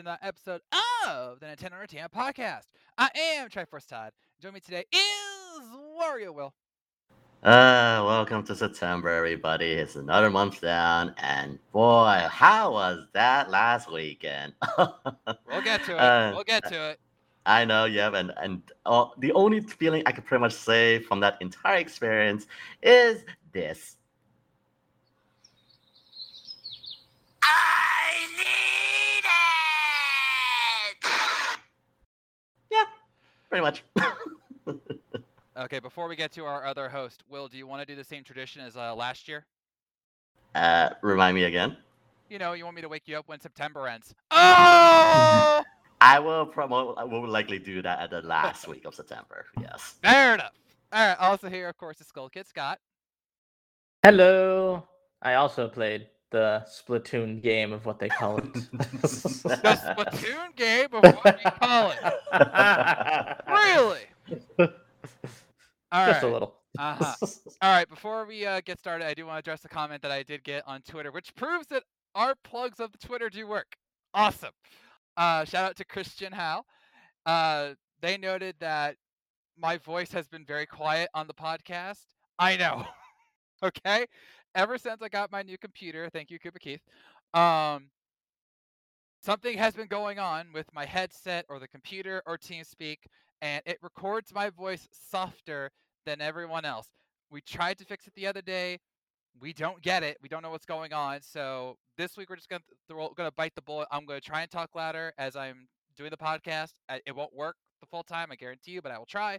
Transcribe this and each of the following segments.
to the episode of the Nintendo Entertainment Podcast. I am Triforce Todd. Join me today is Wario Will. Uh, welcome to September, everybody. It's another month down, and boy, how was that last weekend? We'll get to it. Uh, we'll get to it. I know, yeah, and and uh, the only feeling I could pretty much say from that entire experience is this. I need it. Yeah, pretty much. Okay, before we get to our other host, Will, do you want to do the same tradition as uh, last year? uh, remind me again. You know, you want me to wake you up when September ends. Oh! I will promote. I will likely do that at the last week of September. Yes. Fair enough. All right. Also here, of course, is Skull Kid Scott. Hello. I also played the Splatoon game of what they call it. The Splatoon game of what you call it? Really? All Just right. a little. Uh-huh. All right, before we uh, get started, I do want to address a comment that I did get on Twitter, which proves that our plugs of the Twitter do work. Awesome. Uh, shout out to Christian Howe. Uh, they noted that my voice has been very quiet on the podcast. I know. okay. Ever since I got my new computer, thank you, Cooper Keith. Um, something has been going on with my headset or the computer or TeamSpeak, and it records my voice softer than everyone else. We tried to fix it the other day. We don't get it. We don't know what's going on. So this week we're just gonna throw, gonna bite the bullet. I'm gonna try and talk louder as I'm doing the podcast. It won't work the full time, I guarantee you, but I will try.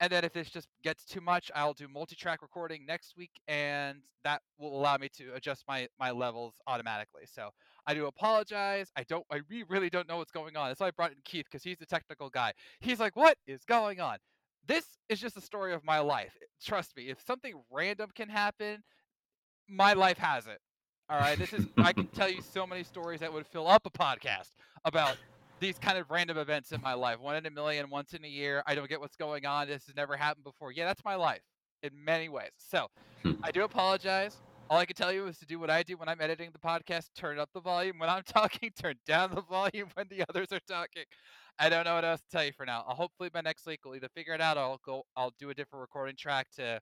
And then if this just gets too much, I'll do multi-track recording next week, and that will allow me to adjust my my levels automatically. So I do apologize. I don't. I re- really don't know what's going on. That's why I brought in Keith because he's the technical guy. He's like, "What is going on?" This is just a story of my life. Trust me. If something random can happen, my life has it. All right. This is. I can tell you so many stories that would fill up a podcast about these kind of random events in my life. One in a million, once in a year. I don't get what's going on. This has never happened before. Yeah, that's my life in many ways. So Hmm. I do apologize. All I can tell you is to do what I do when I'm editing the podcast. Turn up the volume when I'm talking. Turn down the volume when the others are talking. I don't know what else to tell you for now. I'll hopefully by next week we'll either figure it out or I'll go. I'll do a different recording track to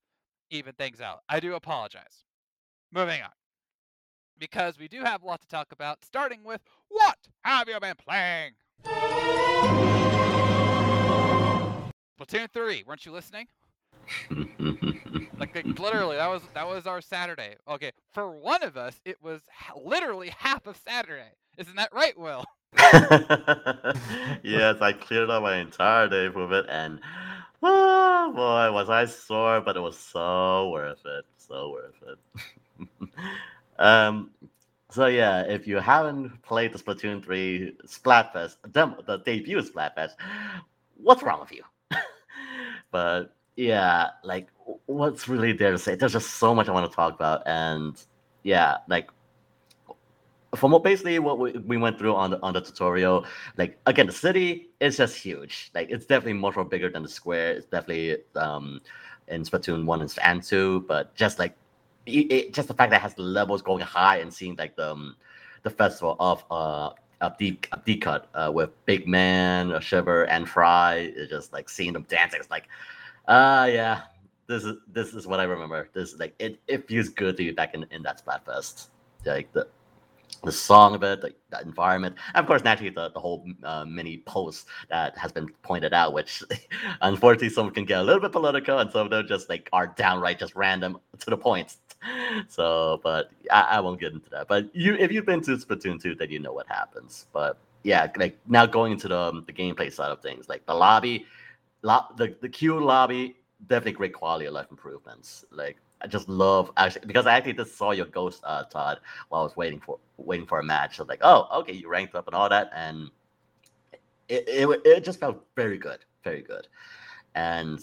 even things out. I do apologize. Moving on. Because we do have a lot to talk about, starting with what have you been playing? Splatoon 3, weren't you listening? Like, like, literally, that was that was our Saturday. Okay, for one of us, it was literally half of Saturday. Isn't that right, Will? yes, I cleared out my entire day with it, and oh boy, was I sore, but it was so worth it. So worth it. um, so yeah, if you haven't played the Splatoon 3 Splatfest, demo, the debut Splatfest, what's wrong with you? but yeah, like what's really there to say? There's just so much I want to talk about, and yeah, like from what basically what we, we went through on the on the tutorial, like again, the city is just huge. Like it's definitely much more bigger than the square. It's definitely um in Splatoon one and- two, but just like it, it- just the fact that it has the levels going high and seeing like the um, the festival of uh of deep of deep cut uh, with Big Man, uh, Shiver, and Frye, just like seeing them dancing. It's like, uh yeah, this is this is what I remember. This like it it feels good to be back in in that Splatfest. Like the the song of it, the, the environment, and of course, naturally, the, the whole uh, mini post that has been pointed out, which unfortunately some can get a little bit political, and some of them just like are downright just random to the point. So, but I, I won't get into that. But you, if you've been to Splatoon 2, then you know what happens. But yeah, like now going into the um, the gameplay side of things, like the lobby, lo- the the queue lobby, definitely great quality of life improvements. Like I just love actually because I actually just saw your ghost, uh, Todd, while I was waiting for waiting for a match. So like, oh, okay, you ranked up and all that, and it it, it just felt very good, very good. And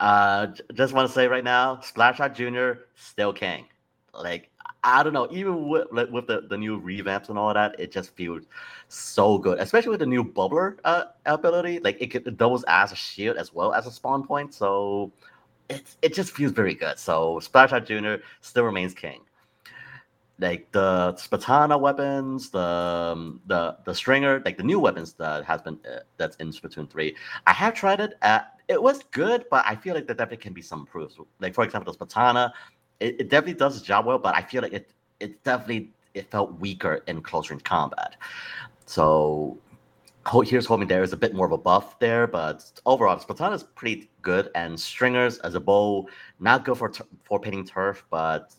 uh, just want to say right now, Splattershot Junior still king. Like I don't know, even with with the, the new revamps and all that, it just feels so good. Especially with the new bubbler uh, ability, like it it doubles as a shield as well as a spawn point. So it it just feels very good. So Splattershot Junior still remains king. like the Splatana weapons, the um, the the stringer, like the new weapons that has been uh, that's in Splatoon three. I have tried it. Uh, it was good, but I feel like there definitely can be some improvements. Like for example, the Splatana, it, it definitely does its job well, but I feel like it it definitely it felt weaker in close range combat. So here's hoping there is a bit more of a buff there, but overall, Splatana is pretty good, and Stringers as a bow, not good for for painting turf, but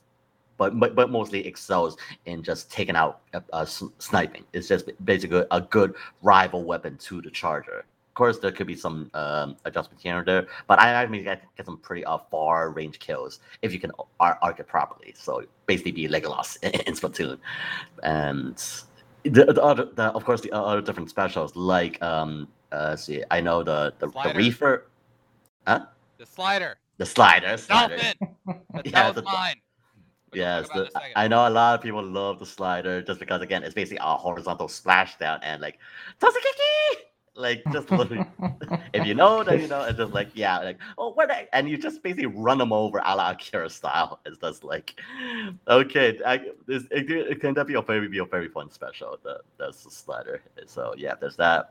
but but, but mostly excels in just taking out uh, uh, sniping. It's just basically a good rival weapon to the Charger. Of course, there could be some um, adjustments here and there, but I actually get, get some pretty uh, far range kills if you can arc, arc it properly. So basically, be Legolas in, in Splatoon, and the, the other, the, of course, the other different specials like um, uh, see, I know the the, the reefer, huh? The slider. The slider. slider. That, yeah, the, mine. Yes, the, I know a lot of people love the slider just because again it's basically a horizontal splashdown and like! Like just literally, if you know, then you know. It's just like yeah, like oh where they, and you just basically run them over a la Akira style. It's just like okay, I, it, it, can definitely be a very be a very fun special. The that's the slider. So yeah, there's that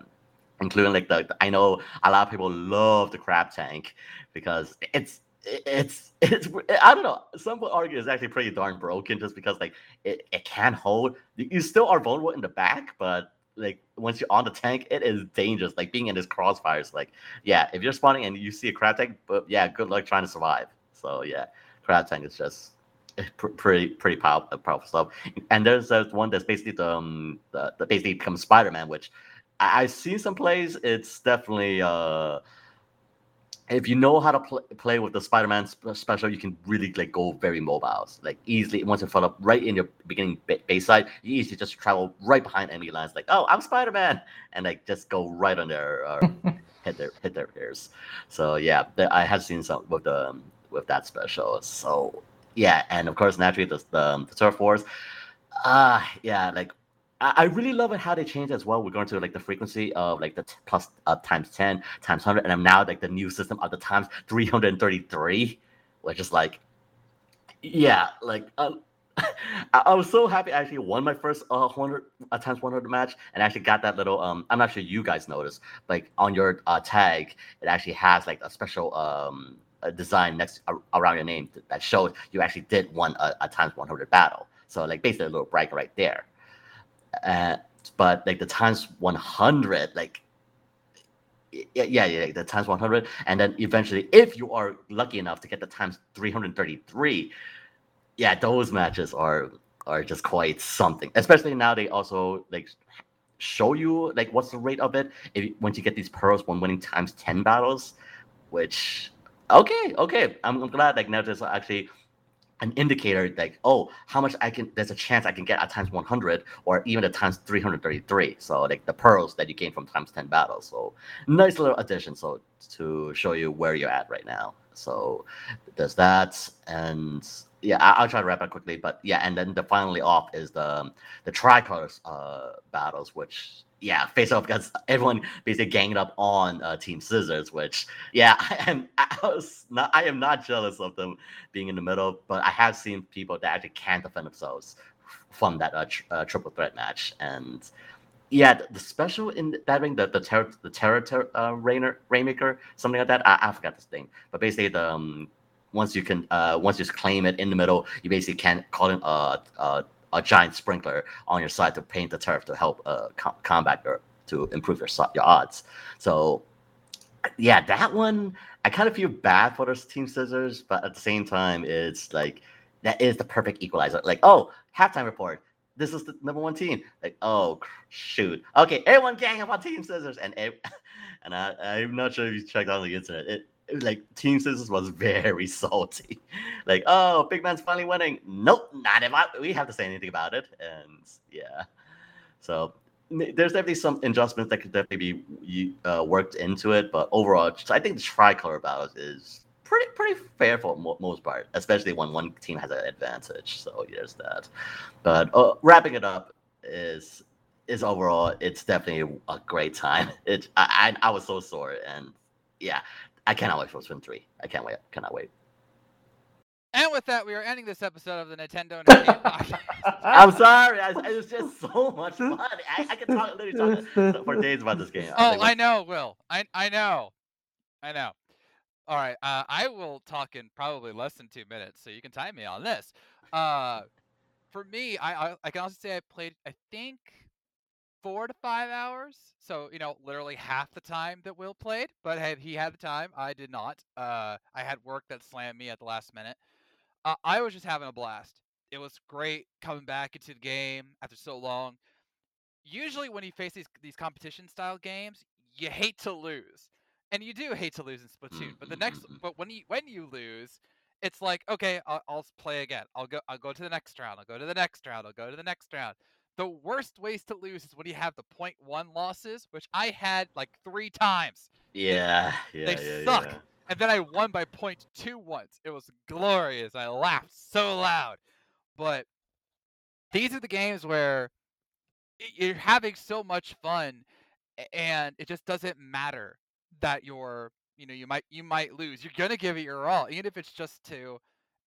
including like the, I know a lot of people love the crab tank because it's it's it's I don't know. Some would argue it's actually pretty darn broken just because like it, it can hold. You still are vulnerable in the back, but like once you're on the tank, it is dangerous. Like being in this crossfires. Like yeah, if you're spawning and you see a crab tank, but yeah, good luck trying to survive. So yeah, crab tank is just eh, pretty pretty powerful, powerful stuff. And there's one that's basically the um the, the basically becomes Spider Man, which I, I've seen some plays. It's definitely uh if you know how to pl- play with the Spider-Man sp- special, you can really like go very mobile, like easily. Once you fall up right in your beginning b- base side, you easily just travel right behind enemy lines, like oh, I'm Spider-Man, and like just go right on their uh, hit their hit their ears. So yeah, the, I have seen some with the um, with that special. So yeah, and of course naturally the the, the Turf Wars. Ah, uh, yeah, like I really love it how they changed as well. We're going to like the frequency of like the t- plus uh, times 10 times 100 and I'm now like the new system of the times 333 which is like yeah like um, I, was so happy I actually won my first uh 100 uh, times 100 match and actually got that little um I'm not sure you guys noticed like on your uh, tag it actually has like a special um design next uh, around your name that shows you actually did one a, a times 100 battle so like basically a little bracket right there uh, but like the times 100 like yeah, yeah, yeah, the times 100. And then eventually, if you are lucky enough to get the times 333, yeah, those matches are are just quite something. Especially now they also like show you like what's the rate of it if once you get these pearls when winning times 10 battles, which okay, okay. I'm, I'm glad like now there's actually an indicator like oh how much i can there's a chance i can get at times 100 or even at times 333 so like the pearls that you gain from times 10 battles. So nice little addition. So to show you where you're at right now. So there's that. And yeah I, will try to wrap up quickly but yeah and then the finally off is the the tricolors uh battles which yeah, face off because everyone basically ganged up on uh, Team Scissors, which yeah, I am I was not I am not jealous of them being in the middle, but I have seen people that actually can't defend themselves from that uh, tr- uh, triple threat match, and yeah, the, the, special in that ring, the the terror the terror ter- uh, rainer rainmaker, something like that. I, I forgot this thing, but basically the um, once you can uh once you claim it in the middle, you basically can call in a, a a giant sprinkler on your side to paint the turf to help uh, com- combat your to improve your your odds. So yeah, that one I kind of feel bad for those team scissors, but at the same time, it's like that is the perfect equalizer. Like, oh, halftime report. This is the number one team. Like, oh shoot. Okay, everyone gang up on Team Scissors, and and I, I'm not sure if you checked on the internet. It like Team Scissors was very salty. like, oh, Big Man's finally winning. Nope, not if I, we have to say anything about it. And yeah, so there's definitely some adjustments that could definitely be uh, worked into it. But overall, I think the tricolor battles is pretty pretty fair for mo- most part, especially when one team has an advantage. So there's that. But uh, wrapping it up is is overall, it's definitely a great time. It I I, I was so sore and yeah, I cannot wait for Swim 3. I can't wait. Cannot wait. And with that, we are ending this episode of the Nintendo Nerd Game Podcast. I'm sorry. I, it was just so much fun. I, I can talk literally talk for days about this game. Oh, think I know, Will. I I know, I know. All right, uh, I will talk in probably less than two minutes, so you can time me on this. Uh, for me, I, I I can also say I played I think four to five hours. So you know, literally half the time that Will played. But he had the time. I did not. Uh, I had work that slammed me at the last minute. Uh, I was just having a blast. It was great coming back into the game after so long. Usually, when you face these these competition style games, you hate to lose, and you do hate to lose in Splatoon. But the next, Mhm. but when you when you lose, it's like okay, I'll, I'll play again. I'll go. I'll go to the next round. I'll go to the next round. I'll go to the next round. The worst ways to lose is when you have the point one losses, which I had like three times, Yeah, yeah, They yeah, suck. yeah. and then I won by point two once. It was glorious. I laughed so loud. But these are the games where you're having so much fun and it just doesn't matter that you're you know you might you might lose you're gonna give it your all even if it's just to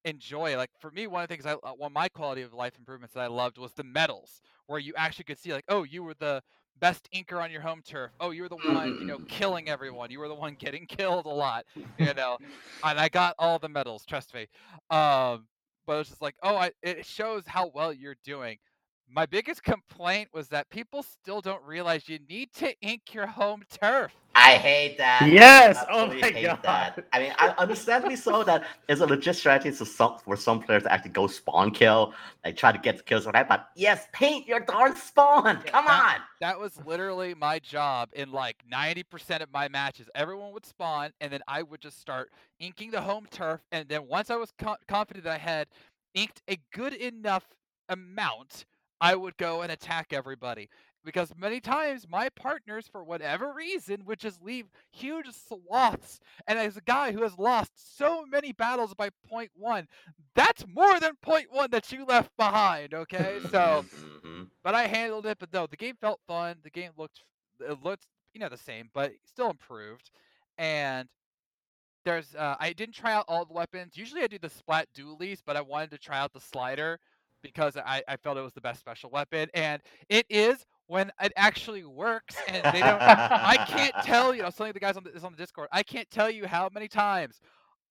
enjoy like for me one of the things i uh, one of my quality of life improvements that i loved was the medals where you actually could see like oh you were the best inker on your home turf. Oh you were the one you know killing everyone. You were the one getting killed a lot you know? And i got all the medals trust me. Um but it's just like oh I, it shows how well you're doing my biggest complaint was that people still don't realize you need to ink your home turf. I hate that. I Yes! Oh my hate God. That. I mean, I understandably so that it's a legit strategy to some, for some players to actually go spawn kill, like try to get kills with that. But yes, paint your darn spawn. Come that- on. That was literally my job in like 90% of my matches. Everyone would spawn, and then I would just start inking the home turf. And then once I was co- confident that I had inked a good enough amount, I would go and attack everybody. Because many times my partners, for whatever reason, would just leave huge swaths. And as a guy who has lost so many battles by point one, that's more than point one that you left behind. Okay, so Mhm. but I handled it. But no, the game felt fun. The game looked it looked you know the same, but still improved. And there's uh, I didn't try out all the weapons. Usually I do the splat dualies, but I wanted to try out the slider because I, I felt it was the best special weapon, and it is when it actually works. And they don't. I can't tell you. I was telling the guys on the, this on the Discord. I can't tell you how many times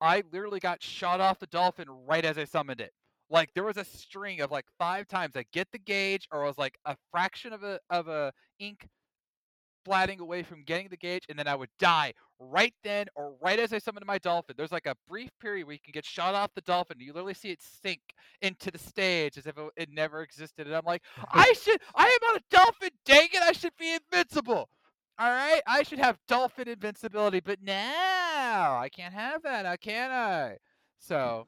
I literally got shot off the dolphin right as I summoned it. Like there was a string of like five times I get the gauge, or I was like a fraction of a of a ink splatting away from getting the gauge, and then I would die right then or right as I summoned my dolphin. There's like a brief period where you can get shot off the dolphin. and You literally see it sink into the stage as if it, it never existed. And I'm like, I should, I am on a dolphin. Dang it, I should be invincible. All right, I should have dolphin invincibility, but now I can't have that. Now can I? So,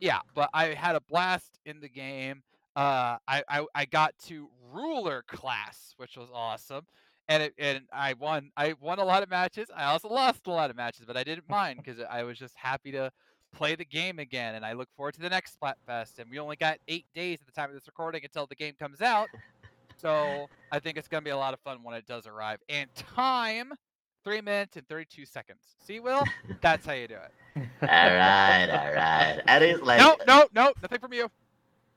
yeah, but I had a blast in the game. Uh, I, I I got to ruler class, which was awesome, and it, and I won. I won a lot of matches. I also lost a lot of matches, but I didn't mind because I was just happy to play the game again. And I look forward to the next Splatfest. And we only got eight days at the time of this recording until the game comes out. So I think it's gonna be a lot of fun when it does arrive. And time, three minutes and thirty-two seconds. See, Will, that's how you do it. all right, all right. And it's like No, no, no, nothing from you.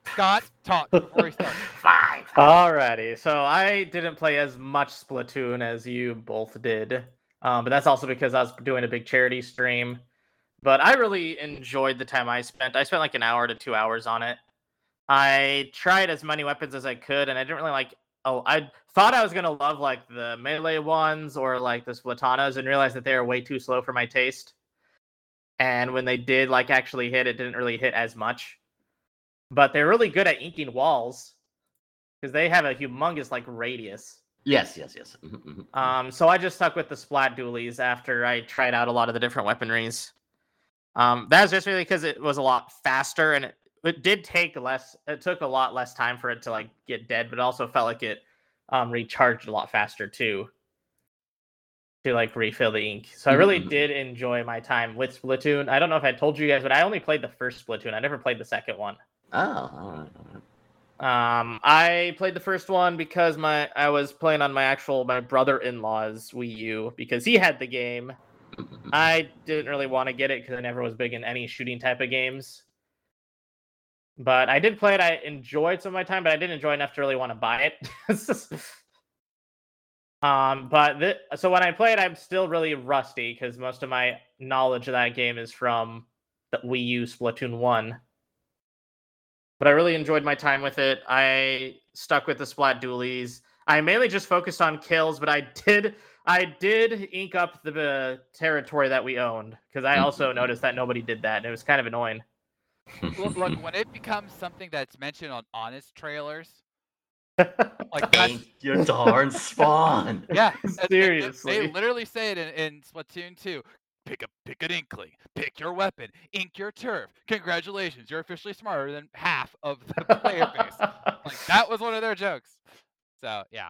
Scott, talk before we start. five. Alrighty, so I didn't play as much Splatoon as you both did, um, but that's also because I was doing a big charity stream. But I really enjoyed the time I spent. I spent like an hour to two hours on it. I tried as many weapons as I could, and I didn't really like. Oh, I thought I was gonna love like the melee ones or like the Splatanas, and realized that they were way too slow for my taste. And when they did like actually hit, it didn't really hit as much. But they're really good at inking walls because they have a humongous like radius. Yes, yes, yes. Mhm, mhm. Um, so I just stuck with the splat dualies after I tried out a lot of the different weaponries. Um, that was just really because it was a lot faster and it, it did take less. It took a lot less time for it to like get dead, but it also felt like it um, recharged a lot faster too. To like refill the ink, so I really Mhm. did enjoy my time with Splatoon. I don't know if I told you guys, but I only played the first Splatoon. I never played the second one. Oh, all right, all right. Um, I played the first one because my I was playing on my actual my brother-in-law's Wii U because he had the game, I didn't really want to get it because I never was big in any shooting type of games. But I did play it. I enjoyed some of my time, but I didn't enjoy enough to really want to buy it. um, but th- so when I play it, I'm still really rusty because most of my knowledge of that game is from the Wii U Splatoon One. But I really enjoyed my time with it. I stuck with the Splat Dualies. I mainly just focused on kills, but I did I did ink up the uh, territory that we owned because I also noticed that nobody did that, and it was kind of annoying. Look, look, when it becomes something that's mentioned on honest trailers, like that's your darn spawn. yeah, and- and they- they literally say it in, in Splatoon 2. Pick a pick an inkling, pick your weapon, ink your turf. Congratulations, you're officially smarter than half of the player base. Like that was one of their jokes. So yeah.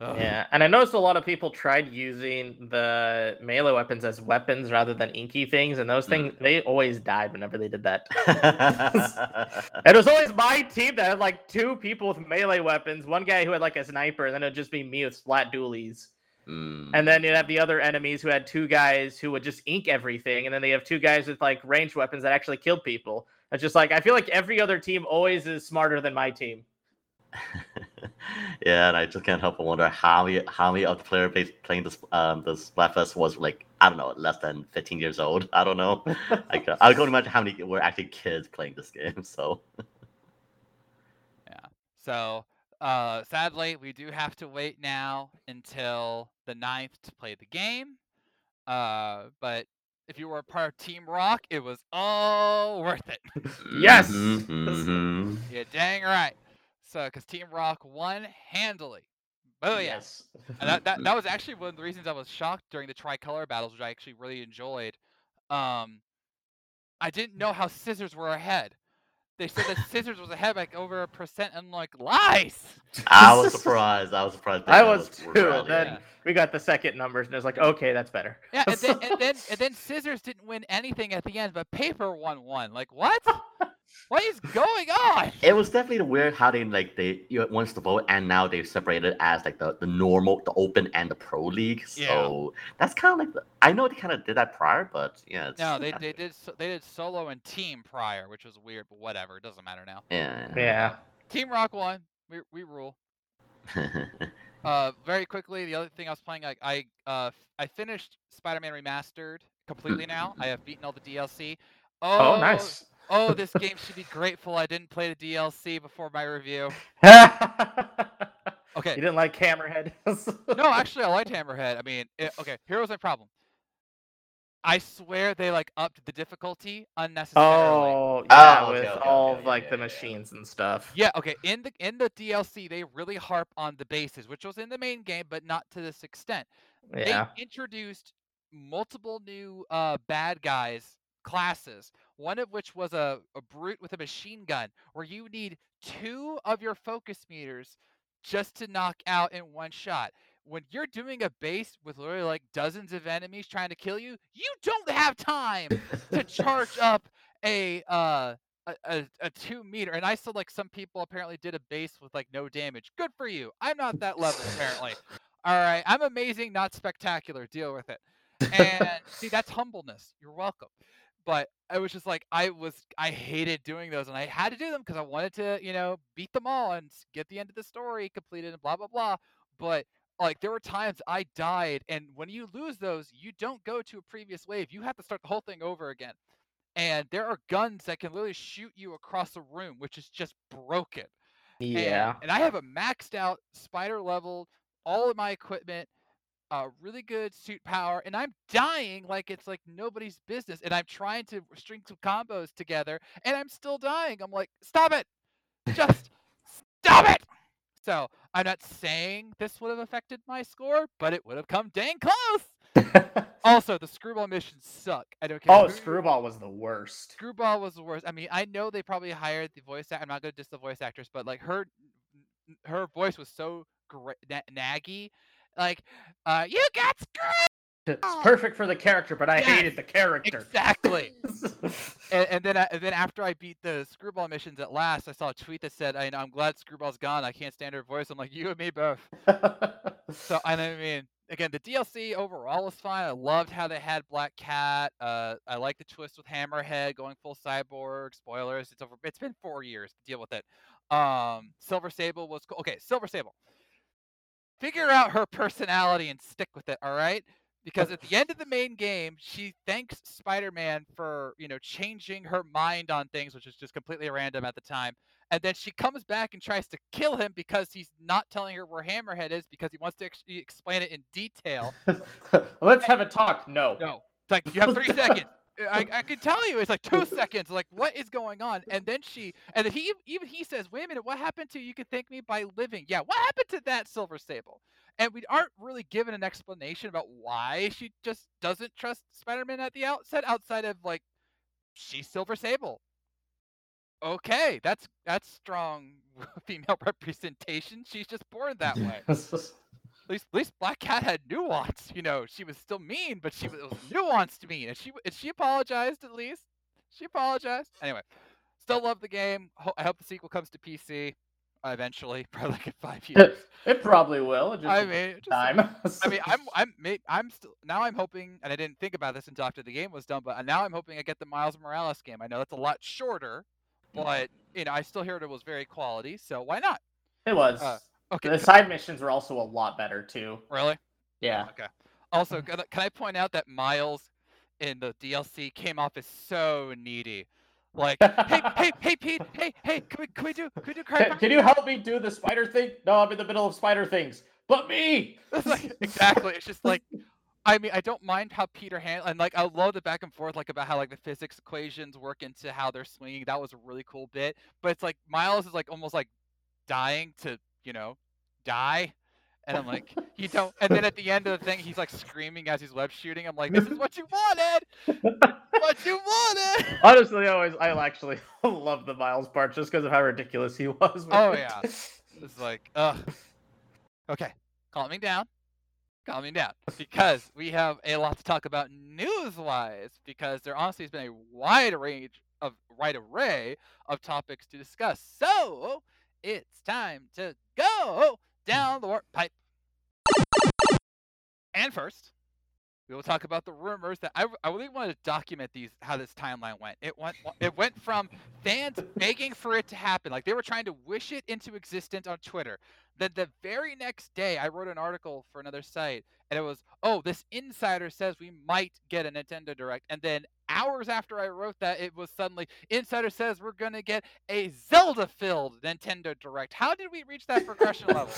Ugh. Yeah, and I noticed a lot of people tried using the melee weapons as weapons rather than inky things, and those Mm. things they always died whenever they did that. It was always my team that had like two people with melee weapons, one guy who had like a sniper, and then it'd just be me with splat dualies. Mm. And then you'd have the other enemies who had two guys who would just ink everything, and then they have two guys with like ranged weapons that actually killed people. It's just like I feel like every other team always is smarter than my team. yeah, and I just can't help but wonder how many how many of the player base playing this um the Splatfest was like I don't know less than fifteen years old. I don't know. I ca- I can't imagine how many were actually kids playing this game. So Yeah. So uh sadly we do have to wait now until the 9th to play the game. Uh but if you were a part of Team Rock, it was all worth it. Yes! Mhm, mhm. You're dang right. So because Team Rock won handily. Oh yeah. Yes. And that, that that was actually one of the reasons I was shocked during the tricolor battles, which I actually really enjoyed. Um, I didn't know how scissors were ahead. They said that scissors was ahead by over a percent. I'm like lies. I was surprised. I was surprised. I was too. running. Then Yeah. we got the second numbers, and it was like, okay, that's better. Yeah, and then and then and then scissors didn't win anything at the end, but paper won one. Like what? What is going on? It was definitely weird how they like they you know, once the vote and now they've separated as like the, the normal, the open and the pro league. Yeah. So that's kind of like the, I know they kind of did that prior, but yeah. It's, No, they they did they did solo and team prior, which was weird, but whatever. It doesn't matter now. Yeah. Yeah. Team Rock won. We we rule. Uh, very quickly, the other thing I was playing, like I uh, f- I finished Spider-Man Remastered completely now. I have beaten all the DLC. Oh, nice. Oh, this game should be grateful I didn't play the DLC before my review. Okay. You didn't like Hammerhead? No, actually, I liked Hammerhead. I mean, it, okay. Here was my problem. I swear they like upped the difficulty unnecessarily. Oh, yeah, okay, with okay, all okay, of like yeah, the yeah. machines and stuff. Yeah, okay. In the in the DLC, they really harp on the bases, which was in the main game, but not to this extent. Yeah. They introduced multiple new uh, bad guys classes. One of which was a, a brute with a machine gun, where you need two of your focus meters just to knock out in one shot. When you're doing a base with literally like dozens of enemies trying to kill you, you don't have time to charge up a uh a, a, a two meter. And I saw like some people apparently did a base with like no damage. Good for you. I'm not that level apparently. All right, I'm amazing, not spectacular. Deal with it. And see, that's humbleness. You're welcome. But I was just like, I was, I hated doing those, and I had to do them because I wanted to, you know, beat them all and get the end of the story completed and blah blah blah. But like, there were times I died, and when you lose those, you don't go to a previous wave. You have to start the whole thing over again. And there are guns that can literally shoot you across the room, which is just broken. And- Yeah. And, I have a maxed out spider level, all of my equipment, uh, really good suit power, and I'm dying like it's like nobody's business. And I'm trying to string some combos together, and I'm still dying. I'm like, stop it! Just stop it! So I'm not saying this would have affected my score, but it would have come dang close. Also, the screwball missions suck. I don't care. oh, Screwball was the worst. Screwball was the worst. I mean, I know they probably hired the voice. Act- I'm not gonna diss the voice actress, but like her, her voice was so gra- na- naggy. Like, uh, you got screwed. It's perfect for the character, but I Yes, hated the character. Exactly. and, and then, I, and then after I beat the Screwball missions at last, I saw a tweet that said, I, "I'm glad Screwball's gone. I can't stand her voice." I'm like, you and me both. So I mean, again, the DLC overall was fine. I loved how they had Black Cat. Uh, I like the twist with Hammerhead going full cyborg. Spoilers. It's over. It's been four years to deal with it. Um, Silver Sable was cool. Okay, Silver Sable. Figure out her personality and stick with it. All right. Because at the end of the main game, she thanks Spider-Man for you know changing her mind on things, which is just completely random at the time. And then she comes back and tries to kill him because he's not telling her where Hammerhead is because he wants to ex- explain it in detail. Let's have a talk. No. No, it's like you have three seconds. I, I can tell you, it's like two seconds. Like, what is going on? And then she, and then he even he says, "Wait a minute, what happened to you? Can thank me by living." Yeah, what happened to that Silver Sable? And we aren't really given an explanation about why she just doesn't trust Spider-Man at the outset, outside of like she's Silver Sable. Okay, that's that's strong female representation. She's just born that way. At least, at least Black Cat had nuance. You know, she was still mean, but she was, it was nuanced mean, and she and she apologized at least. She apologized. Anyway, still love the game. Ho- I hope the sequel comes to PC uh, eventually, probably like in five years. it probably will. It just I mean, just- time. I mean, I'm I'm I'm still now I'm hoping, and I didn't think about this until after the game was done, but now I'm hoping I get the Miles Morales game. I know that's a lot shorter, but you know I still heard it was very quality, so why not? it was. uh, Okay, the side missions were also a lot better too. really? Yeah. Okay. Also, can I- point out that Miles in the DLC came off as so needy? Like, hey, hey, hey, Pete, hey, hey, can we, can we do, can we do Can, can you help me do the spider thing? No, I'm in the middle of spider things. But me. It's like, exactly. It's just like, I mean, I don't mind how Peter handled, and like, I love the back and forth, like about how like the physics equations work into how they're swinging. That was a really cool bit. But it's like Miles is like almost like dying to, you know, die. And I'm like, you don't. And then at the end of the thing, he's like screaming as he's web shooting. I'm like, this is what you wanted. What you wanted. Honestly, I always I actually love the Miles part just because of how ridiculous he was. Oh, it. yeah. It's like, ugh. Okay, calming down. Calming down. Because we have a lot to talk about news wise, because there honestly has been a wide range of wide array of topics to discuss. So it's time to go down the warp pipe. And first, we will talk about the rumors that I, I really wanted to document these how this timeline went. It went it went from fans begging for it to happen, like they were trying to wish it into existence on Twitter. Then the very next day, I wrote an article for another site, and it was, "Oh, this insider says we might get a Nintendo Direct." And then hours after I wrote that, it was suddenly, "Insider says we're gonna get a Zelda-filled Nintendo Direct." How did we reach that progression level?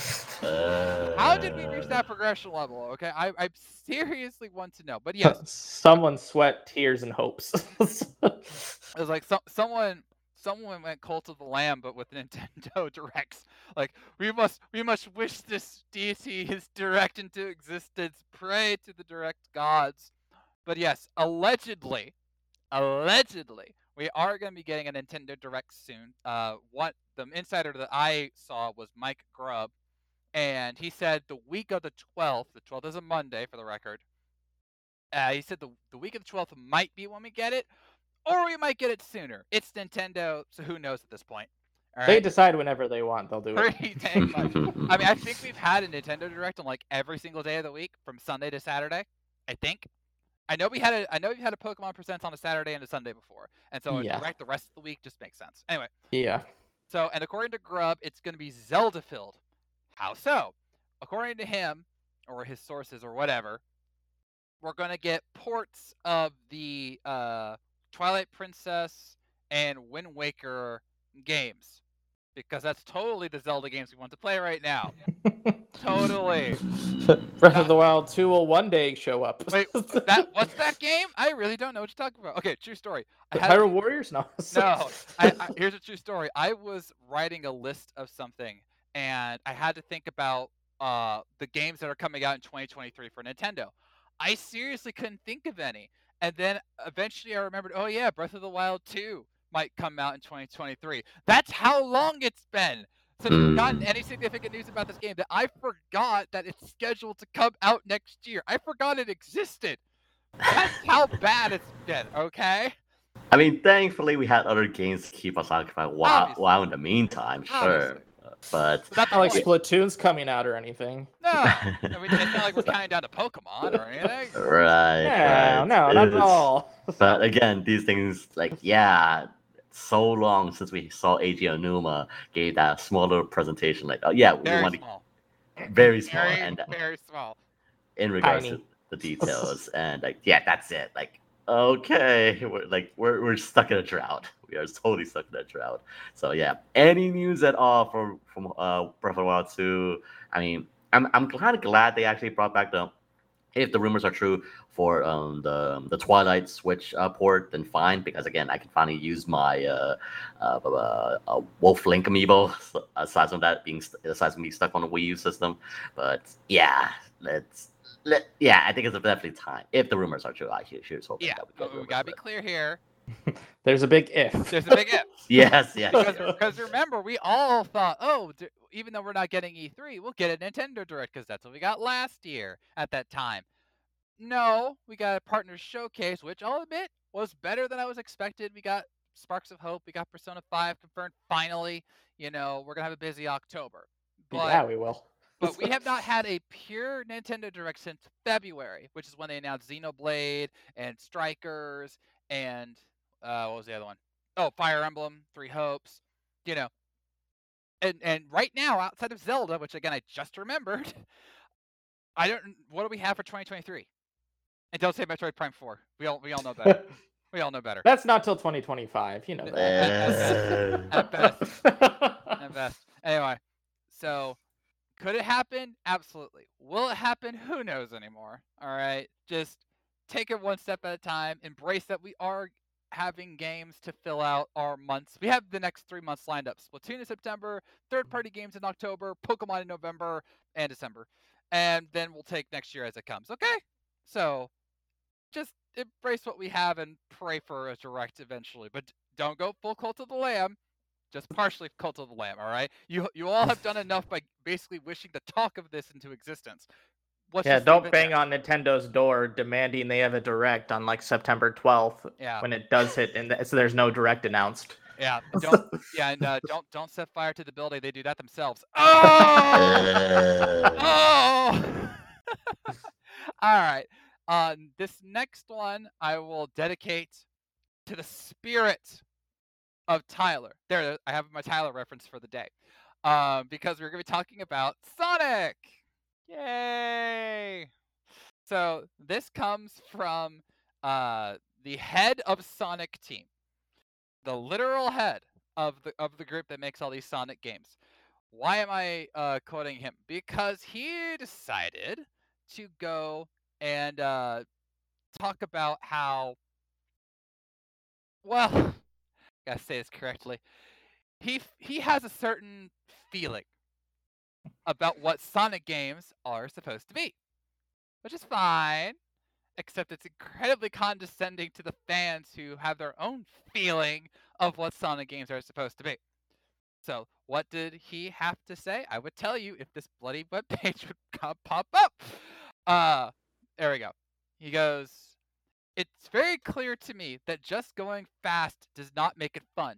How did we reach that progression level? Okay, I, I seriously want to know. But yes, Someone sweat tears and hopes. It was like some someone someone went cult of the lamb, but with Nintendo Directs. Like we must we must wish this deity is direct into existence. Pray to the direct gods. But yes, allegedly, allegedly, we are going to be getting a Nintendo Direct soon. Uh, what the insider that I saw was Mike Grubb, and he said the week of the 12th. The 12th is a Monday, for the record. Uh, he said the the week of the 12th might be when we get it, or we might get it sooner. It's Nintendo, so who knows at this point? All they decide whenever they want, they'll do it. pretty dang much. I mean, I think we've had a Nintendo Direct on like every single day of the week, from Sunday to Saturday. I think. I know we had a I know we've had a Pokemon Presents on a Saturday and a Sunday before, and so Yeah. Direct the rest of the week just makes sense. Anyway, Yeah. so and according to Grubb, it's going to be Zelda filled. How so? According to him, or his sources, or whatever, we're going to get ports of the uh, Twilight Princess and Wind Waker games because that's totally the Zelda games we want to play right now. totally. Breath of the Wild 2 will one day show up. Wait, That what's that game? I really don't know what you're talking about. Okay, true story. I had Hyrule Warriors? No. no, I, I, here's a true story. I was writing a list of something, and I had to think about uh, the games that are coming out in 2023 for Nintendo. I seriously couldn't think of any, and then eventually I remembered. Oh yeah, Breath of the Wild 2 might come out in 2023. That's how long it's been since we've gotten mm. any significant news about this game that I forgot that it's scheduled to come out next year. I forgot it existed. That's how bad it's been. Okay. I mean, thankfully, we had other games to keep us occupied while, Obviously. while in the meantime, sure. Obviously. but But that's Not like point. Splatoon's coming out or anything. No, I mean, it's not like we're counting down to Pokemon or anything. right, Yeah, right. no, not at all. But again, these things like yeah, so long since we saw Eiji Aonuma gave that smaller presentation like oh yeah, we Very want to small. very small Very, and uh, very small. in regards Tiny. to the details and like yeah, that's it. Like okay, we're like we're we're stuck in a drought. We are totally stuck in a drought. So yeah, any news at all from from uh Breath of the Wild 2? I mean, I'm I'm kind of glad they actually brought back the if the rumors are true for um, the the Twilight Switch uh, port, then fine because again I can finally use my uh, uh, uh, uh, Wolf Link amiibo aside from that being st- aside from me stuck on the Wii U system. But yeah, let's let yeah I think it's definitely time if the rumors are true. I here's hoping Yeah, that we we gotta be clear here. There's a big if. There's a big if. Yes, yes. Because remember, we all thought, oh, d- even though we're not getting E3, we'll get a Nintendo Direct because that's what we got last year at that time. No, we got a partner showcase, which I'll admit was better than I was expected. We got Sparks of Hope, we got Persona 5 confirmed finally. You know, we're gonna have a busy October. But yeah, we will. but we have not had a pure Nintendo Direct since February, which is when they announced Xenoblade and Strikers and uh, what was the other one? Oh, Fire Emblem, Three Hopes. You know, and and right now, outside of Zelda, which again I just remembered, I don't. What do we have for 2023? And don't say Metroid Prime 4. We all we all know better. we all know better. That's not till 2025. You know that. At best. At best. Anyway, so could it happen? Absolutely. Will it happen? Who knows anymore? All right. Just take it one step at a time. Embrace that we are having games to fill out our months. We have the next three months lined up Splatoon in September, third mm-hmm. party games in October, Pokemon in November and December. And then we'll take next year as it comes. Okay? So just embrace what we have and pray for a direct eventually. But don't go full cult of the lamb just partially cult of the lamb all right you you all have done enough by basically wishing the talk of this into existence Let's yeah, don't bang there. on Nintendo's door demanding they have a direct on like September 12th yeah. when it does hit, and so there's no direct announced. yeah don't yeah and uh, don't don't set fire to the building. They do that themselves. Oh! Oh! All right. Um this next one i will dedicate to the spirit of tyler. There i have my tyler reference for the day. Um because we're going to be talking about sonic yay so this comes from uh the head of sonic team the literal head of the of the group that makes all these sonic games why am I uh, quoting him? Because he decided to go and uh, talk about how, well, gotta say this correctly. He he has a certain feeling about what Sonic games are supposed to be, which is fine. Except it's incredibly condescending to the fans who have their own feeling of what Sonic games are supposed to be. So, what did he have to say? I would tell you if this bloody webpage would pop up. Uh, there we go. He goes, It's very clear to me that just going fast does not make it fun.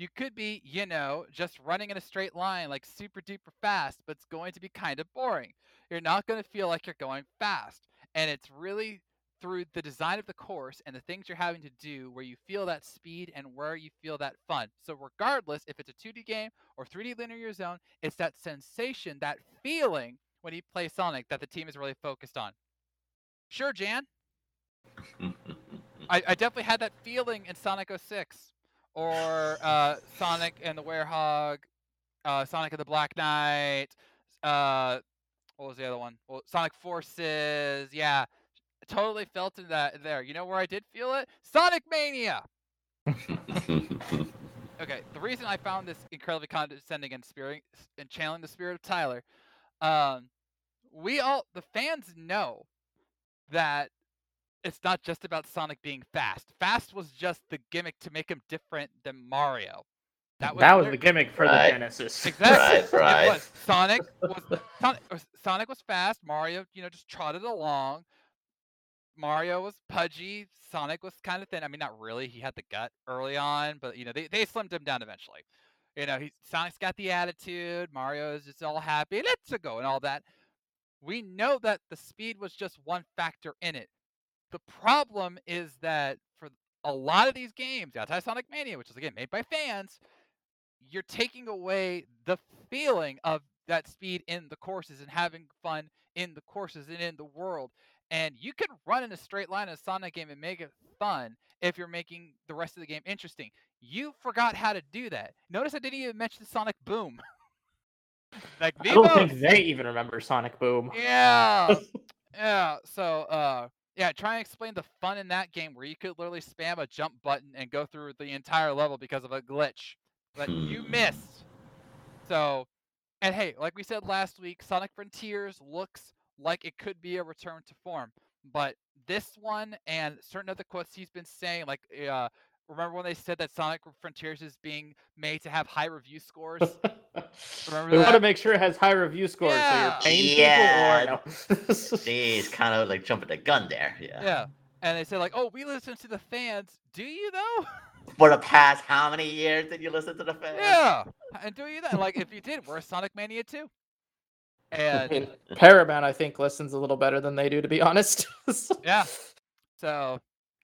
You could be, you know, just running in a straight line like super duper fast, but it's going to be kind of boring. You're not going to feel like you're going fast. And it's really through the design of the course and the things you're having to do where you feel that speed and where you feel that fun. So regardless if it's a 2D game or 3D linear zone, it's that sensation, that feeling when you play Sonic that the team is really focused on. Sure, Jan. I, I definitely had that feeling in Sonic 06 or uh, Sonic and the Werehog, uh, Sonic and the Black Knight. Uh, what was the other one? Well, Sonic Forces. Yeah, totally felt in that there. You know where I did feel it? Sonic Mania. Okay, the reason I found this incredibly condescending and spirit and channeling the spirit of Tyler, um, we all the fans know that it's not just about Sonic being fast. Fast was just the gimmick to make him different than Mario. That was, lit- the gimmick for Right. the Genesis. Exactly. Right, right. Was. Sonic was Sonic, Sonic was fast. Mario, you know, just trotted along. Mario was pudgy. Sonic was kind of thin. I mean, not really. He had the gut early on, but you know, they, they slimmed him down eventually. You know, he's Sonic's got the attitude. Mario is just all happy. Let's go and all that. We know that the speed was just one factor in it. The problem is that for a lot of these games, outside Sonic Mania, which is again made by fans, you're taking away the feeling of that speed in the courses and having fun in the courses and in the world. And you can run in a straight line in a Sonic game and make it fun if you're making the rest of the game interesting. You forgot how to do that. Notice I didn't even mention Sonic Boom. like I don't think they even remember Sonic Boom. yeah, yeah. So, uh, yeah, try and explain the fun in that game where you could literally spam a jump button and go through the entire level because of a glitch that you Hmm. missed. So, and hey, like we said last week, Sonic Frontiers looks like it could be a return to form, but this one and certain other quotes he's been saying, like, uh, remember when they said that Sonic Frontiers is being made to have high review scores? Remember we want to make sure it has high review scores, Yeah. so you're paying Yeah. people or no. Jeez, kind of like jumping the gun there. Yeah. Yeah. And they said like, "Oh, we listen to the fans. Do you though?" For the past how many years did you listen to the fans? yeah. And do you that? Like, if you did, we're Sonic Mania too. I And mean, Paramount, I think, listens a little better than they do, to be honest. yeah. So,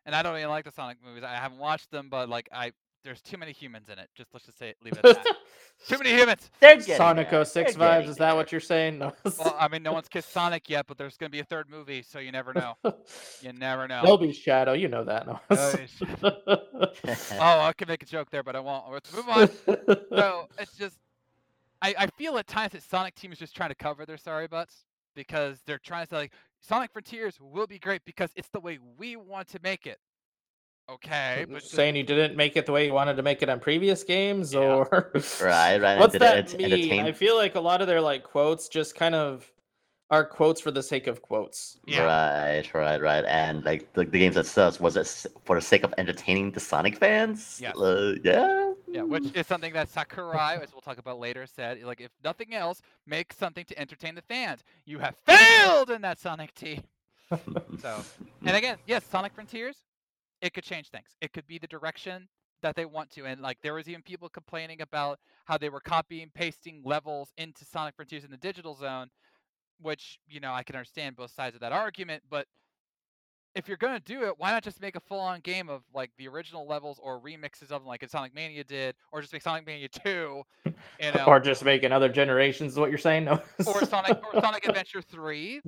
and I don't even like the Sonic movies. I haven't watched them, but like, I there's too many humans in it. Just let's just say leave it at that. too many humans. They're Sonic there. 06 They're vibes, is that what you're saying? No. Well, I mean, no one's kissed Sonic yet, but there's gonna be a third movie, so you never know. You never know. There'll be Shadow, you know that. No. Oh. Oh, I could make a joke there, but I won't. Let's move on. so it's just I, I feel at times that Sonic Team is just trying to cover their sorry butts because they're trying to say like Sonic Frontiers will be great because it's the way we want to make it. Okay, but just- saying you didn't make it the way you wanted to make it on previous games, Yeah. or Right, right. What's that it mean? entertain- I feel like a lot of their like quotes just kind of are quotes for the sake of quotes. yeah, Right, right, right. And like the, the games themselves, was it for the sake of entertaining the Sonic fans? Yeah, Uh, yeah. Yeah, which is something that Sakurai, as we'll talk about later, said like if nothing else, make something to entertain the fans. You have failed in that Sonic team. So, and again, yes, Sonic Frontiers, it could change things. It could be the direction that they want to. And like there was even people complaining about how they were copying pasting levels into Sonic Frontiers in the digital zone, which, you know, I can understand both sides of that argument, but if you're gonna do it, why not just make a full-on game of like the original levels or remixes of them, like a Sonic Mania did, or just make Sonic Mania Two, you know, Or just make another generations is what you're saying? No. or Sonic or Sonic Adventure Three.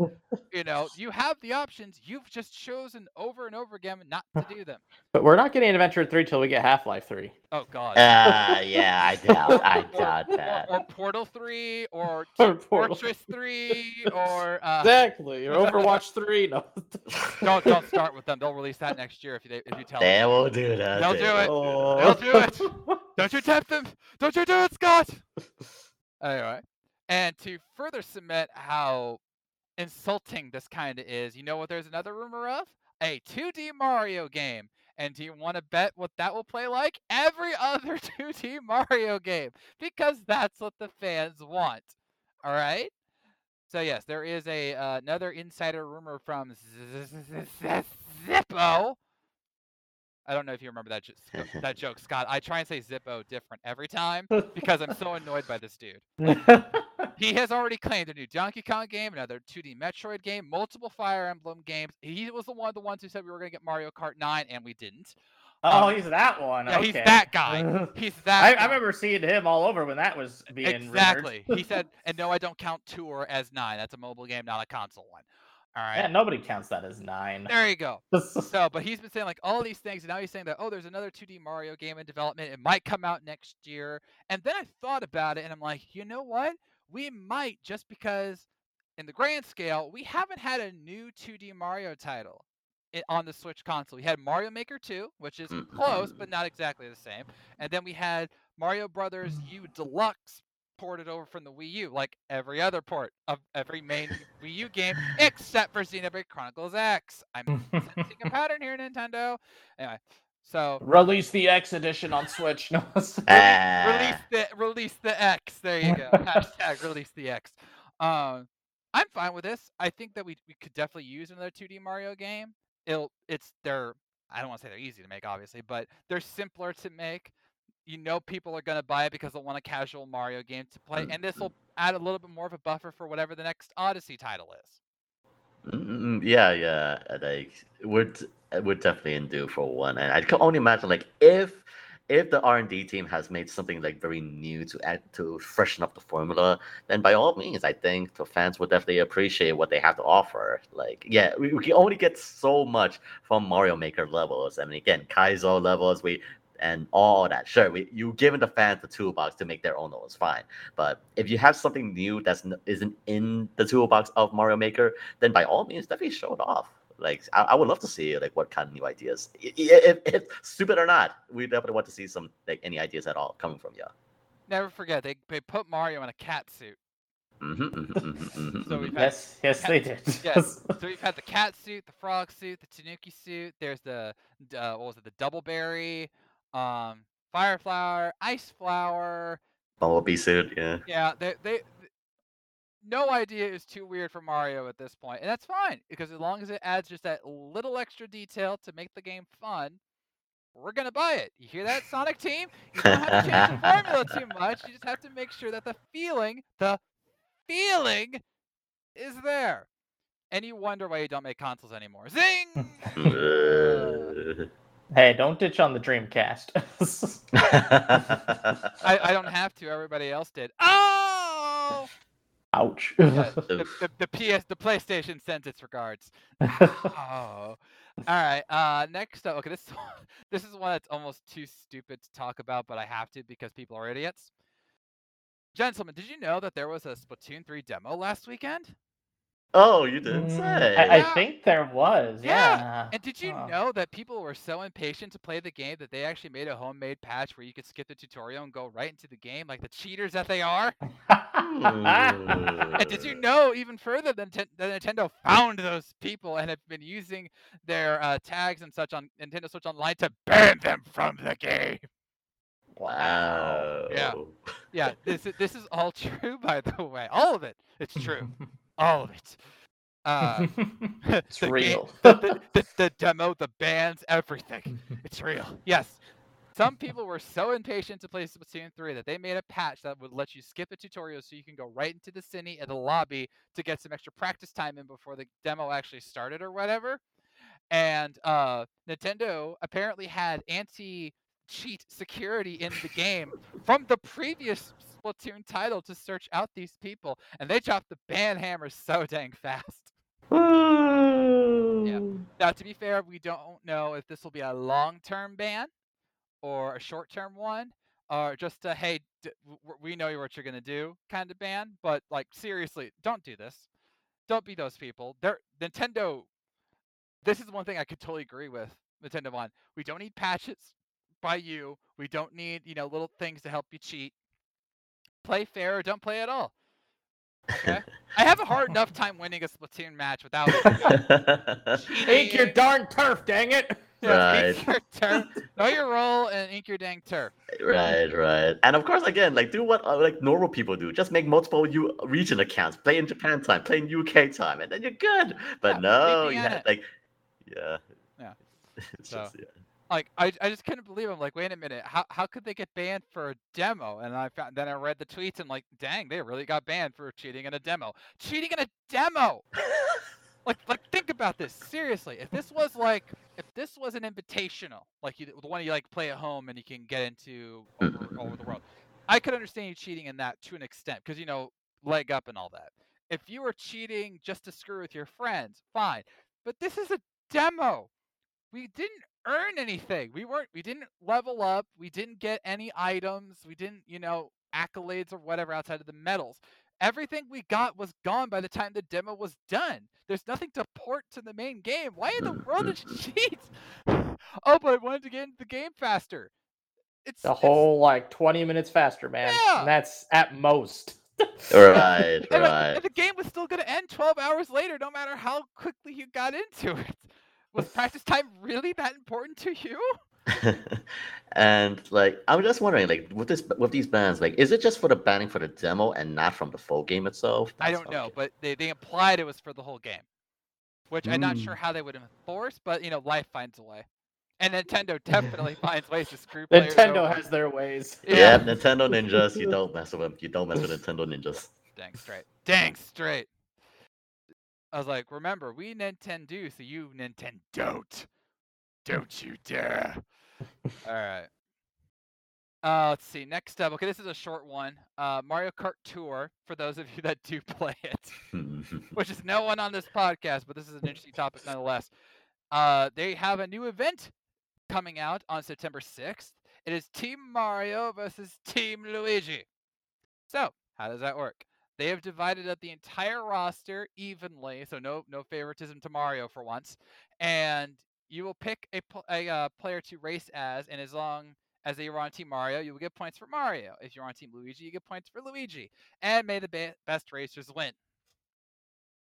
You know, you have the options. You've just chosen over and over again not to do them. but we're not getting Adventure 3 till we get Half-Life 3. Oh God. Uh, yeah, I doubt, I doubt or- that. or Portal Three, or Or Portal. Fortress Three, or uh, Exactly. Or Overwatch 3. No. don't don't start with them. They'll release that next year if you if you tell them. They will do that. They'll they do will it. Oh. They'll do it. Don't you tempt them! Don't you do it, Scott! Anyway, and to further cement how insulting this kind of is, you know what there's another rumor of? A 2D Mario game. And do you want to bet what that will play like? Every other 2D Mario game. Because that's what the fans want. All right? So, yes, there is a uh, another insider rumor from Zippo. I don't know if you remember that, that joke, Scott. I try and say Zippo different every time because I'm so annoyed by this dude. He has already claimed a new Donkey Kong game, another 2D Metroid game, multiple Fire Emblem games. He was the one, the ones who said we were going to get Mario Kart 9, and we didn't. Oh, Um, he's that one. Yeah, he's that guy. He's that. I, guy. I remember seeing him all over when that was being exactly. he said, and no, I don't count Tour as nine. That's a mobile game, not a console one. All right. Yeah, nobody counts that as nine. There you go. So, but he's been saying like all these things, and now he's saying that oh, there's another 2D Mario game in development. It might come out next year. And then I thought about it, and I'm like, you know what? We might just because, in the grand scale, we haven't had a new 2D Mario title on the Switch console. We had Mario Maker 2, which is close but not exactly the same, and then we had Mario Brothers U Deluxe ported over from the Wii U, like every other port of every main Wii U game, except for Xenoblade Chronicles X. I'm sensing a pattern here, Nintendo. Anyway, so Release the X edition on Switch. No. Release the release the X. There you go. Hashtag release the X. Um, I'm fine with this. I think that we we could definitely use another 2D Mario game. It'll it's they're I don't want to say they're easy to make, obviously, but they're simpler to make. you know people are going to buy it because they'll want a casual Mario game to play, and this Mhm. will add a little bit more of a buffer for whatever the next Odyssey title is. Mm, yeah, yeah. Like we're we're definitely in due for one, and I can only imagine like if if the R and D team has made something like very new to add to freshen up the formula, then by all means, I think the fans would definitely appreciate what they have to offer. Like, yeah, we, we can only get so much from Mario Maker levels. I mean, again, Kaizo levels, we and all that. Sure, we you given the fans the toolbox to make their own levels, fine. But if you have something new that's n- isn't in the toolbox of Mario Maker, then by all means, definitely show it off. Like I, I would love to see like what kind of new ideas, I- i- if, if stupid or not, we definitely want to see some like any ideas at all coming from you. Never forget they they put Mario in a cat suit. Mm-hmm, So we've had Yes, yes, they did. Yes. so we've had the cat suit, the frog suit, the Tanuki suit. There's the uh, what was it? The double cherry, um, fire flower, ice flower. Bumblebee suit, yeah. Yeah, they they. Th- No idea is too weird for Mario at this point, and that's fine because as long as it adds just that little extra detail to make the game fun, we're gonna buy it. You hear that, Sonic Team? You don't have to change the formula too much. You just have to make sure that the feeling, the feeling, is there. And you wonder why you don't make consoles anymore. Zing! Hey, don't ditch on the Dreamcast. I, I don't have to. Everybody else did. Oh! Ouch. Yeah, the, the, the PS, the PlayStation sends its regards. Oh. All right. Uh, next up. Okay, this this is one that's almost too stupid to talk about, but I have to because people are idiots. Gentlemen, did you know that there was a Splatoon 3 demo last weekend? oh, you didn't Mm, say. I, I Yeah. think there was. Yeah, Yeah. And did you Oh. know that people were so impatient to play the game that they actually made a homemade patch where you could skip the tutorial and go right into the game, like the cheaters that they are? And did you know even further than that Nintendo found those people and have been using their uh, tags and such on Nintendo Switch Online to ban them from the game? Wow. Yeah. Yeah, this is, this is all true, by the way. All of it. It's true. All of it. Uh, it's the game- real. the, the, the, the demo, the bands, everything. It's real. Yes. Some people were so impatient to play Splatoon 3 that they made a patch that would let you skip the tutorial so you can go right into the cine and the lobby to get some extra practice time in before the demo actually started or whatever. And uh, Nintendo apparently had anti cheat security in the game from the previous Splatoon title to search out these people, and they dropped the ban hammer so dang fast. yeah. Now, to be fair, we don't know if this will be a long-term ban or a short-term one, or just a hey, d- w- w- we know what you're gonna do kind of ban. But like, seriously, don't do this. Don't be those people. They're Nintendo. This is one thing I could totally agree with Nintendo on. We don't need patches by you. We don't need you know little things to help you cheat. Play fair or don't play at all. Okay. I have a hard enough time winning a Splatoon match without Ink your cheating. darn turf, dang it! Ink your turf. Know your role and ink your dang turf. Right, right, and of course, again, like do what uh, like normal people do. Just make multiple U region accounts. Play in Japan time, play in UK time, and then you're good. But Yeah, no, you had like, yeah, Yeah. it's So- just yeah. Like I, I just couldn't believe. I'm like, wait a minute, how how could they get banned for a demo? And I found then I read the tweets and like, dang, they really got banned for cheating in a demo. Cheating in a demo. Like like think about this seriously. If this was like if this was an invitational, like you, the one you like play at home and you can get into over, over the world, I could understand you cheating in that to an extent because you know leg up and all that. If you were cheating just to screw with your friends, fine. But this is a demo. We didn't earn anything. We weren't we didn't level up. We didn't get any items. We didn't, you know, accolades or whatever outside of the medals. Everything we got was gone by the time the demo was done. There's nothing to port to the main game. Why in the world did you cheat? oh, but I wanted to get into the game faster. It's The it's- whole like 20 minutes faster, man. Yeah. And that's at most. Right, and, right. and the game was still going to end 12 hours later, no matter how quickly you got into it. Was practice time really that important to you? and like, I'm just wondering, like, with this, with these bans, like, is it just for the banning for the demo and not from the full game itself? I don't know, okay. but they, they implied it was for the whole game, which I'm not Mm. sure how they would enforce, but you know, life finds a way. And Nintendo definitely finds ways to screw players Nintendo over. has their ways. Yeah. Yeah, Nintendo ninjas. You don't mess with them. You don't mess with Nintendo ninjas. Dang straight. Dang straight. I was like, remember, we Nintendo, so you Nintendo. Don't you dare. All right. Uh, let's see. Next up, okay, this is a short one. Uh, Mario Kart Tour, for those of you that do play it, which is no one on this podcast, but this is an interesting topic nonetheless. Uh, they have a new event coming out on September 6th. It is Team Mario versus Team Luigi. So, how does that work? They have divided up the entire roster evenly, so no no favoritism to Mario for once, and you will pick a, a uh, player to race as, and as long as they were on Team Mario, you will get points for Mario. If you're on Team Luigi, you get points for Luigi, and may the be- best racers win.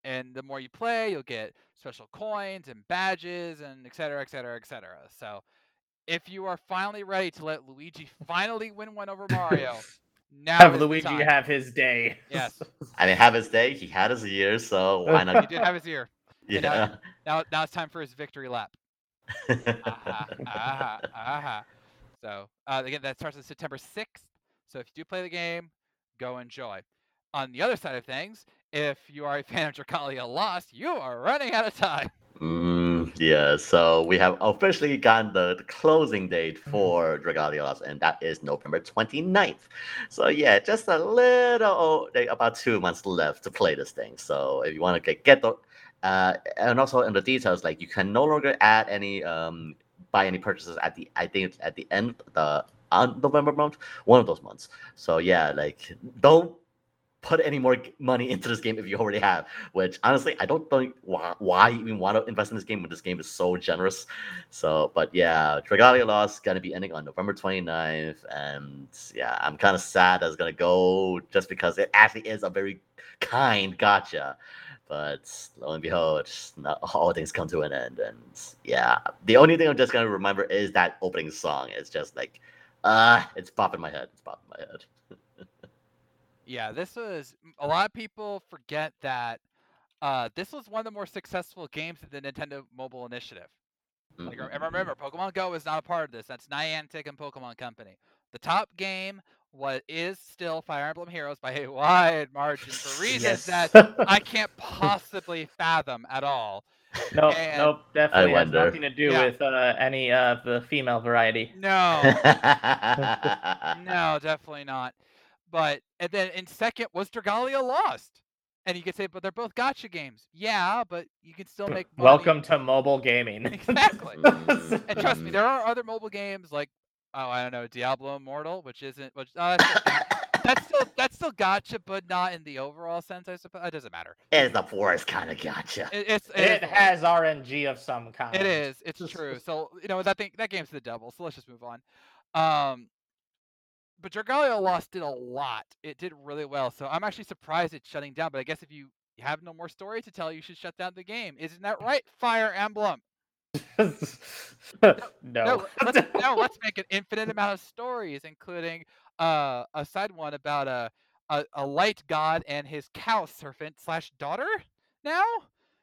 And the more you play, you'll get special coins and badges, and et cetera, et cetera, et cetera. So, if you are finally ready to let Luigi finally win one over Mario, now Have is the Luigi time. have his day. Yes. I mean, have his day. He had his year, so why not? He did have his year. and Yeah. Now, now it's time for his victory lap. Aha, aha, aha. So uh, again, that starts on September 6th. So if you do play the game, go enjoy. On the other side of things, if you are a fan of Dragalia Lost, you are running out of time. Mm, yeah, so we have officially gotten the, the closing date for Dragalia Lost, and that is November 29th. So yeah, just a little, about two months left to play this thing. So if you want to get, get the, uh, and also in the details, like you can no longer add any, um, buy any purchases at the, I think at the end of the on November month, one of those months. So yeah, like don't put any more money into this game if you already have. Which honestly, I don't think why, why even want to invest in this game when this game is so generous. So, but yeah, Dragalia Lost gonna be ending on November 29th, and yeah, I'm kind of sad that it's gonna go just because it actually is a very kind gacha. But lo and behold, not all things come to an end, and yeah, the only thing I'm just gonna remember is that opening song. It's just like, uh, it's popping my head. It's popping my head. Yeah, this was a lot of people forget that uh, this was one of the more successful games of the Nintendo Mobile Initiative. Like, Mhm, and remember, Pokemon Go is not a part of this. That's Niantic and Pokemon Company. The top game what is still Fire Emblem Heroes by a wide margin for reasons Yes. that I can't possibly fathom at all. Nope, And- nope, definitely has nothing to do Yeah. with uh, any of the female variety. No, no, definitely not. But and then in second was Dragalia Lost, and you could say, but they're both gacha games. Yeah, but you can still make money. Welcome to mobile gaming. Exactly. And trust me, mm. there are other mobile games like oh I don't know Diablo Immortal, which isn't which uh, that's, still, that's still gacha, but not in the overall sense. I suppose it doesn't matter. It's the worst kind of gacha. It, it's it is- has RNG of some kind. It is. It's true. So you know that thing that game's the devil. So let's just move on. Um, but Dragalia Lost did a lot. It did really well. So I'm actually surprised it's shutting down. But I guess if you have no more story to tell, you should shut down the game. Isn't that right? Fire Emblem. no. No, let's, no, let's make an infinite amount of stories, including uh, a side one about a, a a light god and his cow serpent slash daughter. Now,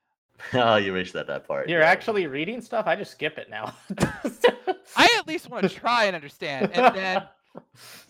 oh, you reached that that part. You're yeah. actually reading stuff? I just skip it now. I at least want to try and understand, and then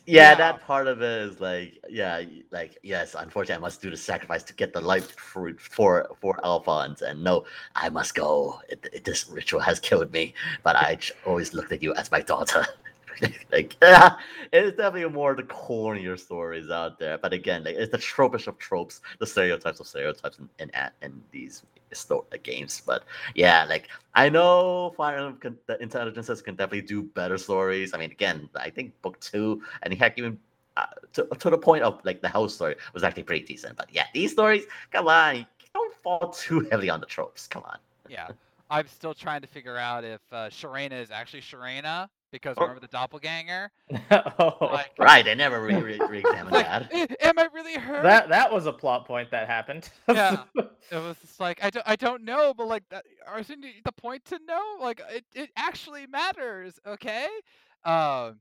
Yeah, that part of it is like, yeah, like yes. Unfortunately, I must do the sacrifice to get the life fruit for for Alphonse, and no, I must go. It, it- this ritual has killed me, but I always looked at you as my daughter. like, yeah, it's definitely more the cornier stories out there. But again, like it's the tropish of tropes, the stereotypes of stereotypes in in, in these sto- uh, games. But yeah, like I know Fire Emblem can, the intelligences can definitely do better stories. I mean, again, I think book two and heck even uh, to, to the point of like the house story was actually pretty decent. But yeah, these stories, come on, don't fall too heavily on the tropes. Come on. yeah, I'm still trying to figure out if uh, Sharena is actually Sharena because Oh. remember the doppelganger. oh, Like, Right, they never re- re- re-examined like, that. "Eh, am I really her? that that was a plot point that happened. Yeah. it was just like I don't I don't know, but like that isn't it the point to know? Like it, it actually matters, okay? Um,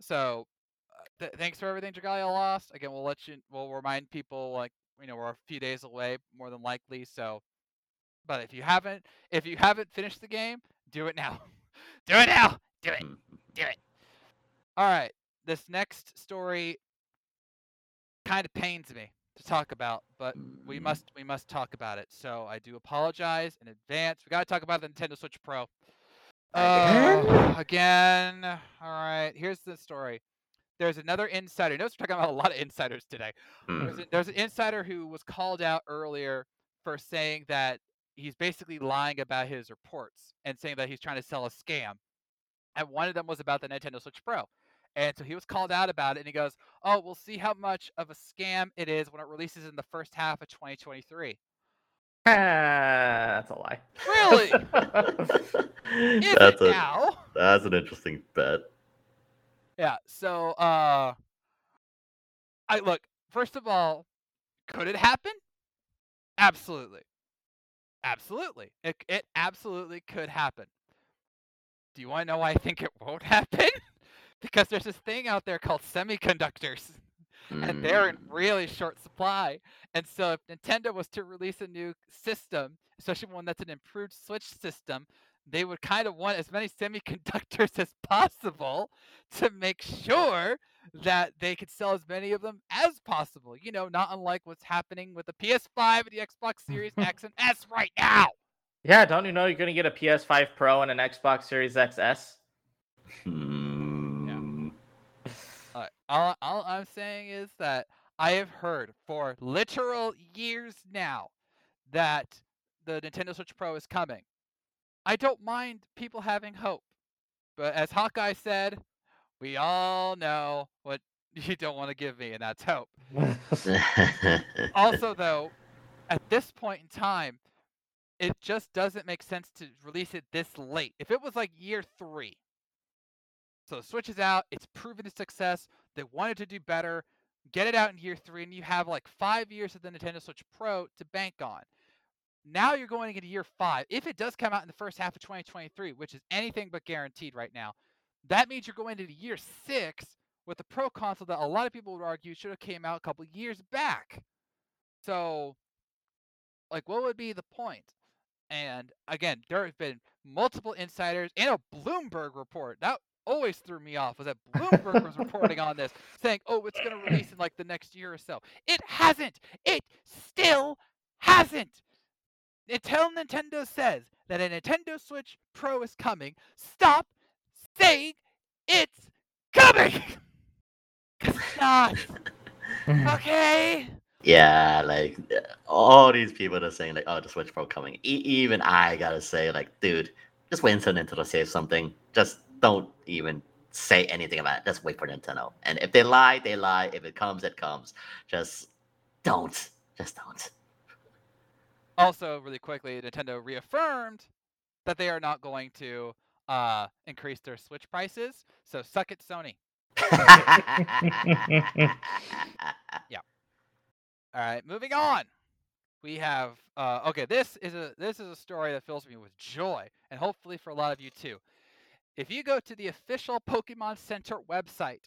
so uh, th- thanks for everything, Dragalia lost. Again, we'll let you we'll remind people like you know we're a few days away, more than likely. So, but if you haven't if you haven't finished the game, do it now. Do it now. Do it. Do it. All right. This next story kind of pains me to talk about, but we Mm. must we must talk about it. So I do apologize in advance. We got to talk about the Nintendo Switch Pro. Again? Uh, again. All right. Here's the story. There's another insider. Notice we're talking about a lot of insiders today. There's, a, there's an insider who was called out earlier for saying that he's basically lying about his reports and saying that he's trying to sell a scam. And one of them was about the Nintendo Switch Pro. And so he was called out about it and he goes, Oh, we'll see how much of a scam it is when it releases in the first half of 2023. That's a lie. Really? Is that's it a now? that's an interesting bet. Yeah. So, uh, I look. First of all, could it happen? Absolutely, absolutely. It it absolutely could happen. Do you want to know why I think it won't happen? because there's this thing out there called semiconductors, and they're in Mm. really short supply. And so, if Nintendo was to release a new system, especially one that's an improved Switch system, they would kind of want as many semiconductors as possible to make sure that they could sell as many of them as possible. You know, not unlike what's happening with the PS5 and the Xbox Series X and S right now. Yeah, don't you know you're gonna get a PS5 Pro and an Xbox Series XS? Hmm. Uh, all, all I'm saying is that I have heard for literal years now that the Nintendo Switch Pro is coming. I don't mind people having hope, but as Hawkeye said, we all know what you don't want to give me, and that's hope. also, though, at this point in time, it just doesn't make sense to release it this late. If it was like year three, so the Switch is out, it's proven a success, they wanted to do better, get it out in year three, and you have like five years of the Nintendo Switch Pro to bank on. Now you're going into year five. If it does come out in the first half of 2023, which is anything but guaranteed right now, that means you're going into year six with a Pro console that a lot of people would argue should have came out a couple years back. So, like, what would be the point? And again, there have been multiple insiders and a Bloomberg report. That always threw me off was that Bloomberg was reporting on this, saying, "Oh, it's going to release in like the next year or so." It hasn't. It still hasn't. Until Nintendo says that a Nintendo Switch Pro is coming, stop saying it's coming. 'Cause it's not. Okay. Yeah, like all these people are saying like, "Oh, the Switch Pro coming." E- even I gotta say, like, dude, just wait until Nintendo says something. Just don't even say anything about it. Just wait for Nintendo. And if they lie, they lie. If it comes, it comes. Just don't. Just don't. Also, really quickly, Nintendo reaffirmed that they are not going to uh, increase their Switch prices. So suck it, Sony. All right, moving on. We have uh, okay. This is a this is a story that fills me with joy, and hopefully for a lot of you too. If you go to the official Pokemon Center website,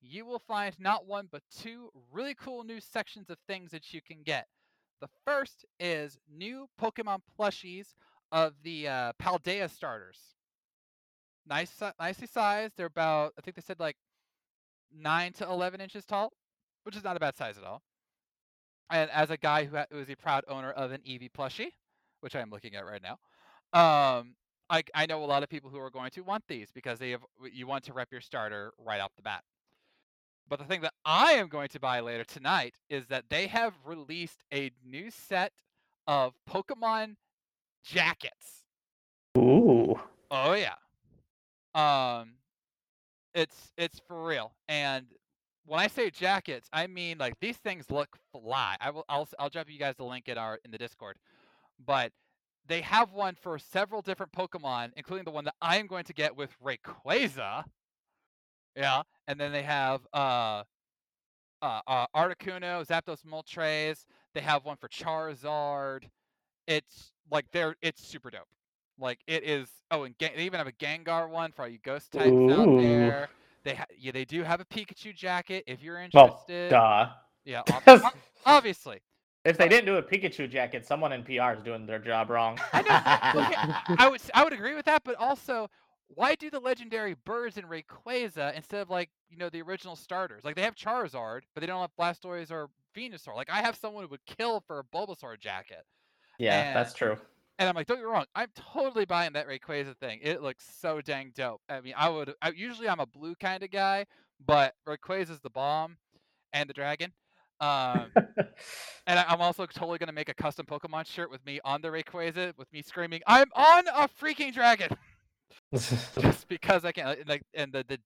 you will find not one but two really cool new sections of things that you can get. The first is new Pokemon plushies of the uh, Paldea starters. Nice, nicely sized. They're about I think they said like nine to eleven inches tall, which is not a bad size at all. And as a guy who, is a proud owner of an Eevee plushie, which I'm looking at right now, um, I, I know a lot of people who are going to want these because they have you want to rep your starter right off the bat. But the thing that I am going to buy later tonight is that they have released a new set of Pokemon jackets. Ooh. Oh yeah. Um it's it's for real. And when I say jackets, I mean like these things look fly. I will I'll I'll drop you guys the link in our in the Discord. But they have one for several different Pokemon, including the one that I am going to get with Rayquaza. Yeah, and then they have uh uh, uh Articuno, Zapdos Moltres. They have one for Charizard. It's like they're it's super dope. Like it is. Oh, and Ga- they even have a Gengar one for all you ghost types out there. They ha- yeah, they do have a Pikachu jacket if you're interested. Well, duh. Yeah, ob- ob- obviously. If they didn't do a Pikachu jacket, someone in PR is doing their job wrong. I know. okay, I would I would agree with that, but also why do the legendary birds in Rayquaza instead of like you know the original starters? Like they have Charizard, but they don't have Blastoise or Venusaur. Like I have someone who would kill for a Bulbasaur jacket, Yeah, And- that's true. And I'm like, don't get me wrong, I'm totally buying that Rayquaza thing. It looks so dang dope. I mean, I would I, usually I'm a blue kind of guy, but Rayquaza's the bomb and the dragon. Um, and I- I'm also totally gonna make a custom Pokemon shirt with me on the Rayquaza, with me screaming, "I'm on a freaking dragon!" just because I can. Like, and the the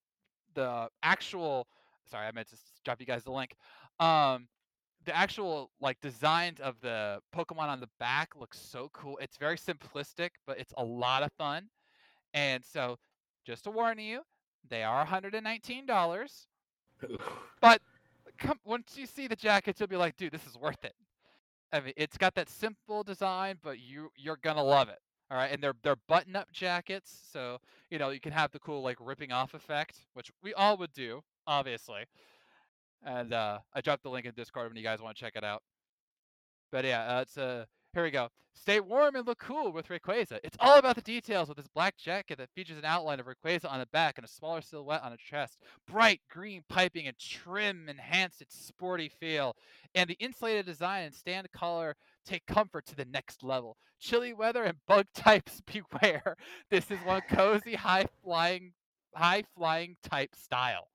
the actual. Sorry, I meant to drop you guys the link. Um, the actual like designs of the Pokemon on the back looks so cool. It's very simplistic, but it's a lot of fun. And so, just to warn you, they are $119. But come once you see the jackets, you'll be like, dude, this is worth it. I mean, it's got that simple design, but you you're gonna love it. All right, and they're they're button up jackets, so you know you can have the cool like ripping off effect, which we all would do, obviously. And uh, I dropped the link in Discord when you guys want to check it out. But yeah, uh, it's uh, here we go. Stay warm and look cool with Rayquaza. It's all about the details with this black jacket that features an outline of Rayquaza on the back and a smaller silhouette on the chest. Bright green piping and trim enhance its sporty feel. And the insulated design and stand collar take comfort to the next level. Chilly weather and bug types beware. This is one cozy, high flying, high flying type style.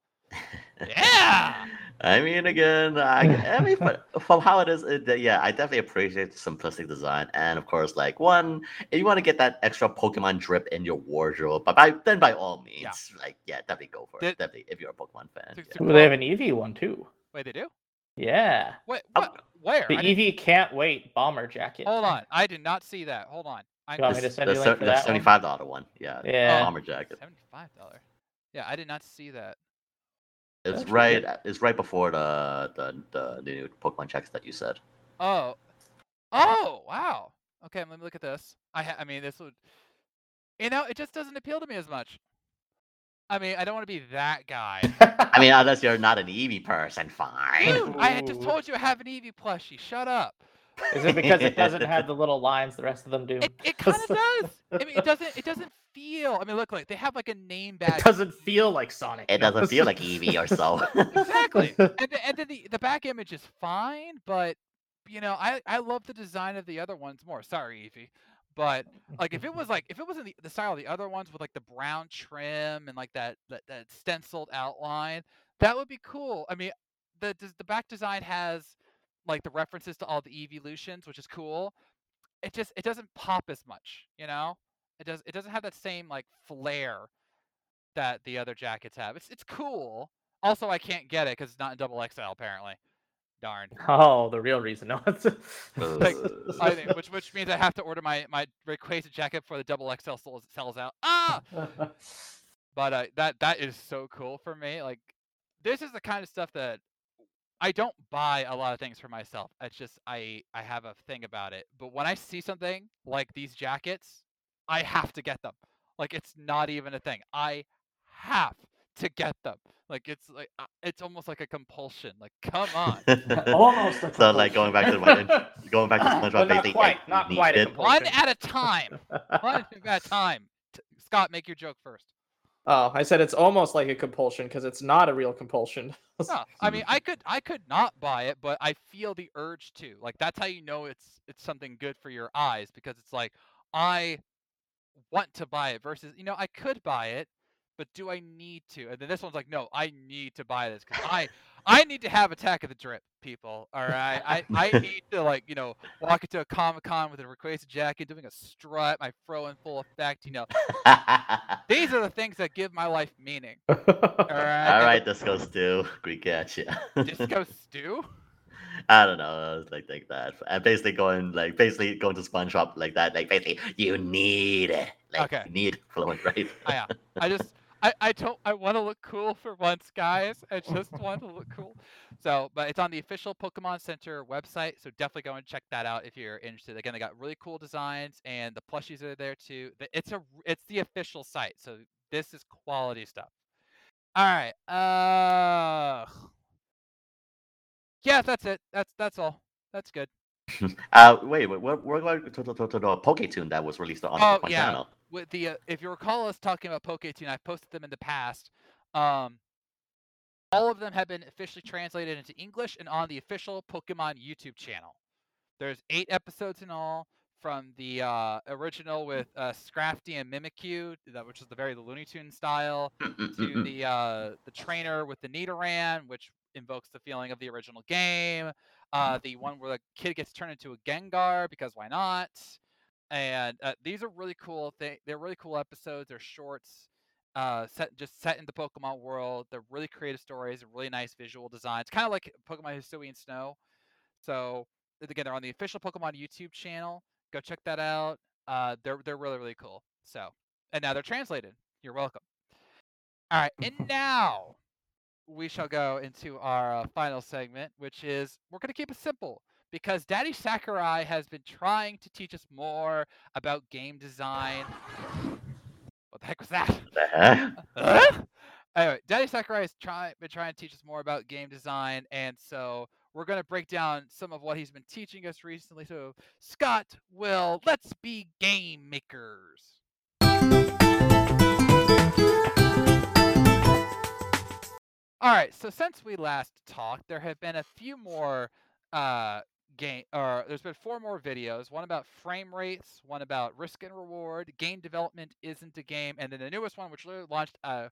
Yeah. I mean, again, I, I mean, but from how it is, it, yeah, I definitely appreciate the simplistic design, and of course, like one, if you want to get that extra Pokemon drip in your wardrobe, but by then by all means, Yeah. like, yeah, definitely go for Did- it. Definitely, if you're a Pokemon fan. To- yeah. to Ooh, they have an Eevee one too. Wait, they do? Yeah. Wait, Oh. what? Where? The I didn't- Eevee can't wait bomber jacket. Hold on, I did not see that. Hold on. I'm you want me to send the, you a se- link for the that seventy-five dollar one, yeah, the Yeah. bomber jacket. Seventy-five dollar. Yeah, I did not see that. It's That's right. pretty It's right before the the the, the new Pokemon checks that you said. Oh, oh, wow. Okay, let me look at this. I, ha- I mean, this would, you know, it just doesn't appeal to me as much. I mean, I don't want to be that guy. I mean, unless you're not an Eevee person, fine. Dude, I just told you I have an Eevee plushie. Shut up. Is it because it doesn't have the little lines the rest of them do? It, it kind of does. I mean, it doesn't. It doesn't feel. I mean, look, like they have like a name badge. It doesn't feel like Sonic. It doesn't feel like Eevee or so. exactly. and the, and then the the back image is fine, but you know, I I love the design of the other ones more. Sorry, Eevee, but like if it was like if it was in the, the style of the other ones with like the brown trim and like that that, that stenciled outline, that would be cool. I mean, the the back design has like the references to all the evolutions, which is cool. It just it doesn't pop as much, you know. It does it doesn't have that same like flair that the other jackets have. It's it's cool. Also, I can't get it because it's not in double XL apparently. Darn. Oh, the real reason. No, it's Like, I which which means I have to order my my Rayquaza jacket before the double XL sells, sells out. Ah, but uh, that that is so cool for me. Like, this is the kind of stuff that I don't buy a lot of things for myself. It's just I I have a thing about it. But when I see something like these jackets, I have to get them. Like it's not even a thing. I have to get them. Like it's like uh, it's almost like a compulsion. Like come on. almost. a So, like, going back to my- compulsion. going back to SpongeBob, not basically, quite, not quite a need it. compulsion. One at a time. One at a time. Scott, make your joke first. Oh, I said it's almost like a compulsion because it's not a real compulsion. No, I mean I could I could not buy it, but I feel the urge to. Like that's how you know it's it's something good for your eyes because it's like I want to buy it versus you know I could buy it, but do I need to? And then this one's like no, I need to buy this because I I need to have Attack of the Drip, people. All right, I I need to like you know walk into a Comic Con with a Rayquaza jacket, doing a strut, my fro in full effect. You know, these are the things that give my life meaning. All right, All right, Disco Stew, we catch, yeah. Disco Stew. I don't know, I was like like that, and basically going like basically going to SpongeBob like that, like basically you need it, like Okay. you need fluent, right? I, uh, I just I, I don't I want to look cool for once, guys. I just want to look cool. So, but it's on the official Pokemon Center website, so definitely go and check that out if you're interested. Again, they got really cool designs and the plushies are there too. It's a it's the official site, so this is quality stuff. All right. Uh Yeah, that's it. That's that's all. That's good. uh, wait, wait, we're, we're going to, to, to, to the Poketoon that was released on Oh, my yeah. channel. with the uh, if you recall us talking about Poketoon, I've posted them in the past. Um, all of them have been officially translated into English and on the official Pokemon YouTube channel. There's eight episodes in all, from the uh, original with uh, Scrafty and Mimikyu, that which is the very Looney Tune style, to the uh, the trainer with the Nidoran, which invokes the feeling of the original game. Uh, the one where the kid gets turned into a Gengar because why not? And uh, these are really cool. They they're really cool episodes. They're shorts, uh, set just set in the Pokemon world. They're really creative stories, really nice visual designs, kind of like Pokemon Hisuian Snow. So again, they're on the official Pokemon YouTube channel. Go check that out. Uh, they're they're really really cool. So and now they're translated. You're welcome. All right, and now we shall go into our uh, final segment, which is we're going to keep it simple because Daddy Sakurai has been trying to teach us more about game design. What the heck was that? The heck? Huh? anyway, Daddy Sakurai has try, been trying to teach us more about game design, and so we're going to break down some of what he's been teaching us recently. So, Scott, Will, let's be game makers. All right, so since we last talked, there have been a few more uh, game, or there's been four more videos. One about frame rates, one about risk and reward. Game development isn't a game, and then the newest one, which literally launched a,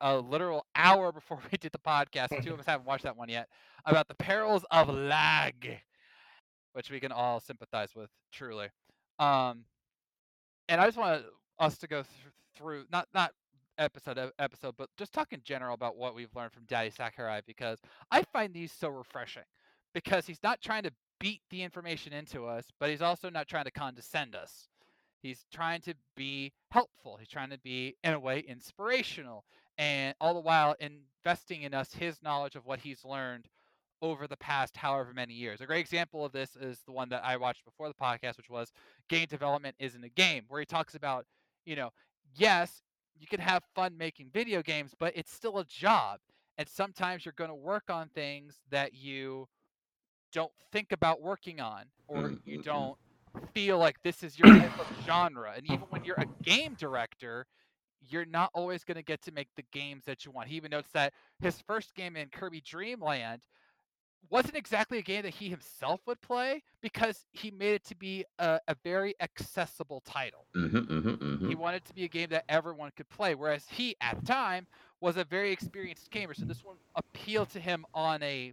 a literal hour before we did the podcast. Two of us haven't watched that one yet. About the perils of lag, which we can all sympathize with, truly. Um, and I just want us to go th- through not not episode episode, but just talk in general about what we've learned from Daddy Sakurai because I find these so refreshing because he's not trying to beat the information into us, but he's also not trying to condescend us. He's trying to be helpful. He's trying to be, in a way, inspirational, and all the while investing in us his knowledge of what he's learned over the past however many years. A great example of this is the one that I watched before the podcast, which was Game Development Isn't a Game, where he talks about, you know, yes, you can have fun making video games, but it's still a job. And sometimes you're going to work on things that you don't think about working on or you don't feel like this is your type of genre. And even when you're a game director, you're not always going to get to make the games that you want. He even notes that his first game in Kirby Dreamland wasn't exactly a game that he himself would play because he made it to be a, a very accessible title. Mhm, mhm, mhm. He wanted it to be a game that everyone could play, whereas he, at the time, was a very experienced gamer. So this one appealed to him on a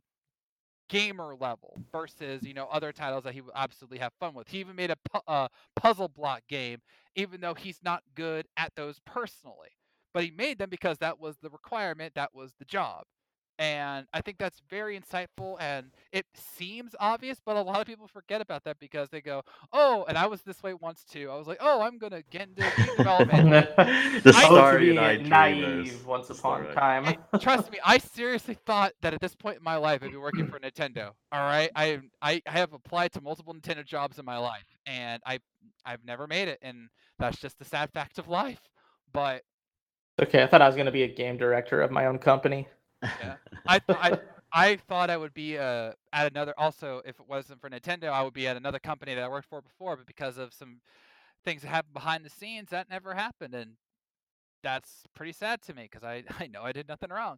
gamer level versus you know other titles that he would absolutely have fun with. He even made a pu- uh, puzzle block game, even though he's not good at those personally. But he made them because that was the requirement, that was the job. And I think that's very insightful and it seems obvious, but a lot of people forget about that because they go, Oh, and I was this way once too. I was like, Oh, I'm gonna get into game development. the I- story to and I be dreamers. naive once upon a time. And trust me, I seriously thought that at this point in my life I'd be working for Nintendo. All right, I I I have applied to multiple Nintendo jobs in my life, and I I've never made it, and that's just the sad fact of life. But okay, I thought I was gonna be a game director of my own company. I I I thought I would be uh, at another. Also, if it wasn't for Nintendo, I would be at another company that I worked for before. But because of some things that happened behind the scenes, that never happened, and that's pretty sad to me because I I know I did nothing wrong.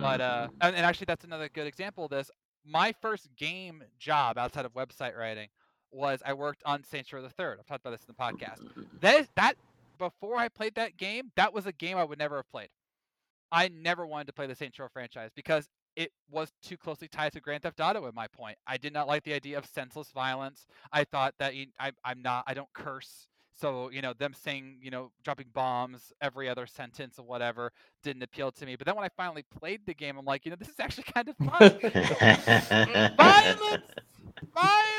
But uh, Mhm. and, and actually, that's another good example of this. My first game job outside of website writing was I worked on Saints Row the Third. I've talked about this in the podcast. That is, that before I played that game, that was a game I would never have played. I never wanted to play the Saints Row franchise because it was too closely tied to Grand Theft Auto. At my point, I did not like the idea of senseless violence. I thought that you, I, I'm not, I don't curse. So you know, them saying, you know, dropping bombs every other sentence or whatever didn't appeal to me. But then when I finally played the game, I'm like, you know, this is actually kind of fun. violence, violence.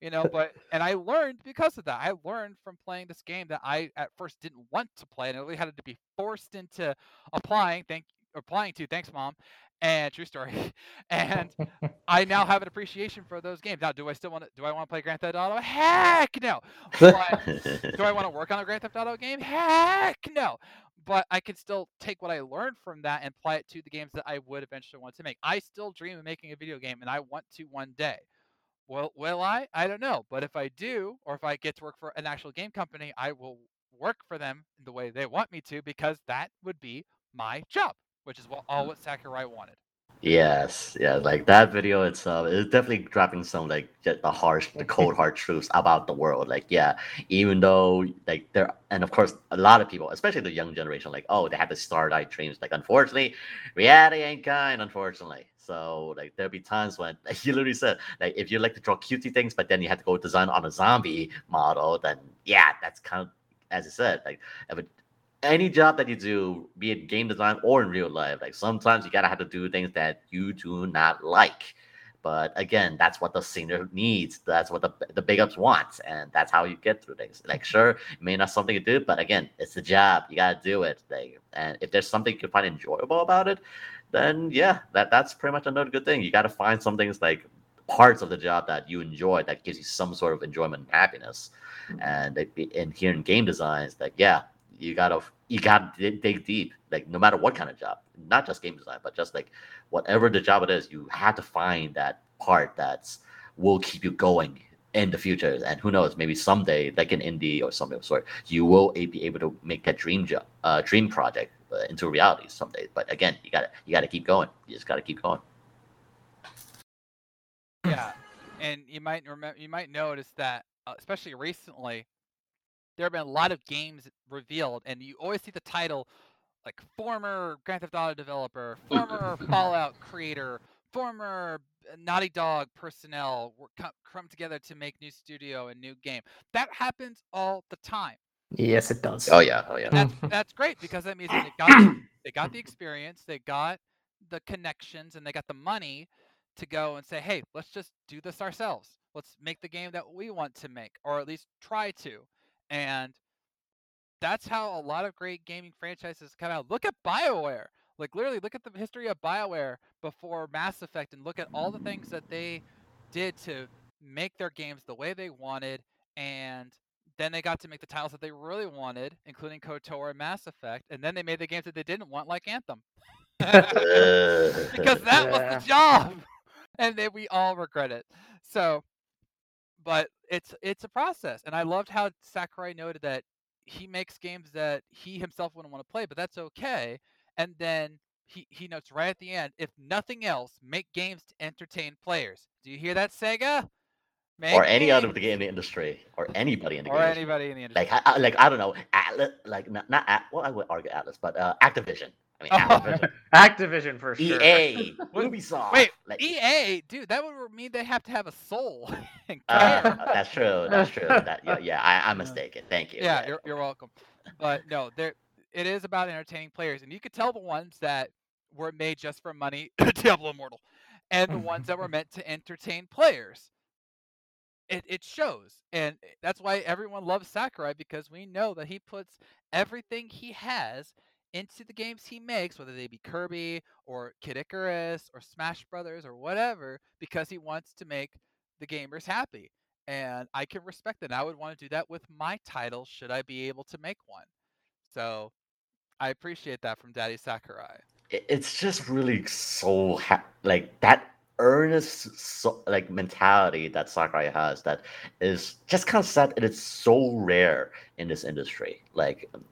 You know, but and I learned because of that. I learned from playing this game that I at first didn't want to play, and I really had to be forced into applying. Thank applying to. Thanks, mom. And true story. And I now have an appreciation for those games. Now, do I still want to? Do I want to play Grand Theft Auto? Heck no. But do I want to work on a Grand Theft Auto game? Heck no. But I can still take what I learned from that and apply it to the games that I would eventually want to make. I still dream of making a video game, and I want to one day. Will will I? I don't know. But if I do, or if I get to work for an actual game company, I will work for them the way they want me to because that would be my job, which is what all mm-hmm. what Sakurai wanted. Yes, yeah, like that video itself is definitely dropping some like just the harsh, the cold hard truths about the world. Like, yeah, even though like there, and of course, a lot of people, especially the young generation, like, oh, they have the star-eyed dreams. Like, unfortunately, reality ain't kind. Unfortunately, so like there'll be times when like you literally said, like if you like to draw cutesy things, but then you have to go design on a zombie model, then yeah, that's kind of as I said, like if it, any job that you do, be it game design or in real life, like sometimes you gotta have to do things that you do not like. But again, that's what the senior needs. That's what the the big ups want, and that's how you get through things. Like, sure, it may not something to do, but again, it's a job. You gotta do it. Like, and if there's something you can find enjoyable about it, then yeah, that that's pretty much another good thing. You gotta find some things like parts of the job that you enjoy that gives you some sort of enjoyment and happiness. And in here in game designs, like yeah, you gotta you gotta dig deep like no matter what kind of job not just game design but just like whatever the job it is you have to find that part that's will keep you going in the future and who knows maybe someday like an indie or something of sort you will be able to make that dream job uh, dream project uh, into reality someday but again you gotta you gotta keep going you just gotta keep going yeah and you might remember you might notice that uh, especially recently there have been a lot of games revealed, and you always see the title like former Grand Theft Auto developer, former Fallout creator, former uh, Naughty Dog personnel come together to make new studio and new game. That happens all the time. Yes, it does. Oh yeah, oh yeah. That's that's great because that means they got they got the experience, they got the connections, and they got the money to go and say, hey, let's just do this ourselves. Let's make the game that we want to make, or at least try to. And that's how a lot of great gaming franchises come out. Look at BioWare. Like literally look at the history of BioWare before Mass Effect and look at all the things that they did to make their games the way they wanted and then they got to make the titles that they really wanted, including KOTOR and Mass Effect, and then they made the games that they didn't want, like Anthem. because that yeah. was the job. And then we all regret it. So but it's it's a process, and I loved how Sakurai noted that he makes games that he himself wouldn't want to play, but that's okay. And then he, he notes right at the end, if nothing else, make games to entertain players. Do you hear that, Sega? Make or any out of the game industry, or anybody in the industry, or game anybody industry. in the industry. Like, I, like I don't know, Atlus, like not not well, I would argue Atlus, but uh, Activision. I mean, Activision. Activision for sure. EA, Ubisoft. Wait, like, EA, dude, that would mean they have to have a soul. uh, that's true. That's true. That, yeah, yeah I, am mistaken. Thank you. Yeah, you're, you're welcome. But no, there, it is about entertaining players, and you could tell the ones that were made just for money, Diablo Immortal, and the ones that were meant to entertain players. It, it shows, and eh, that's why everyone loves Sakurai because we know that he puts everything he has into the games he makes, whether they be Kirby or Kid Icarus or Smash Brothers or whatever, because he wants to make the gamers happy. And I can respect that. I would want to do that with my title should I be able to make one. So I appreciate that from Daddy Sakurai. It's just really so ha- like that earnest so, like mentality that Sakurai has that is just kind of sad and it's so rare in this industry. Like um,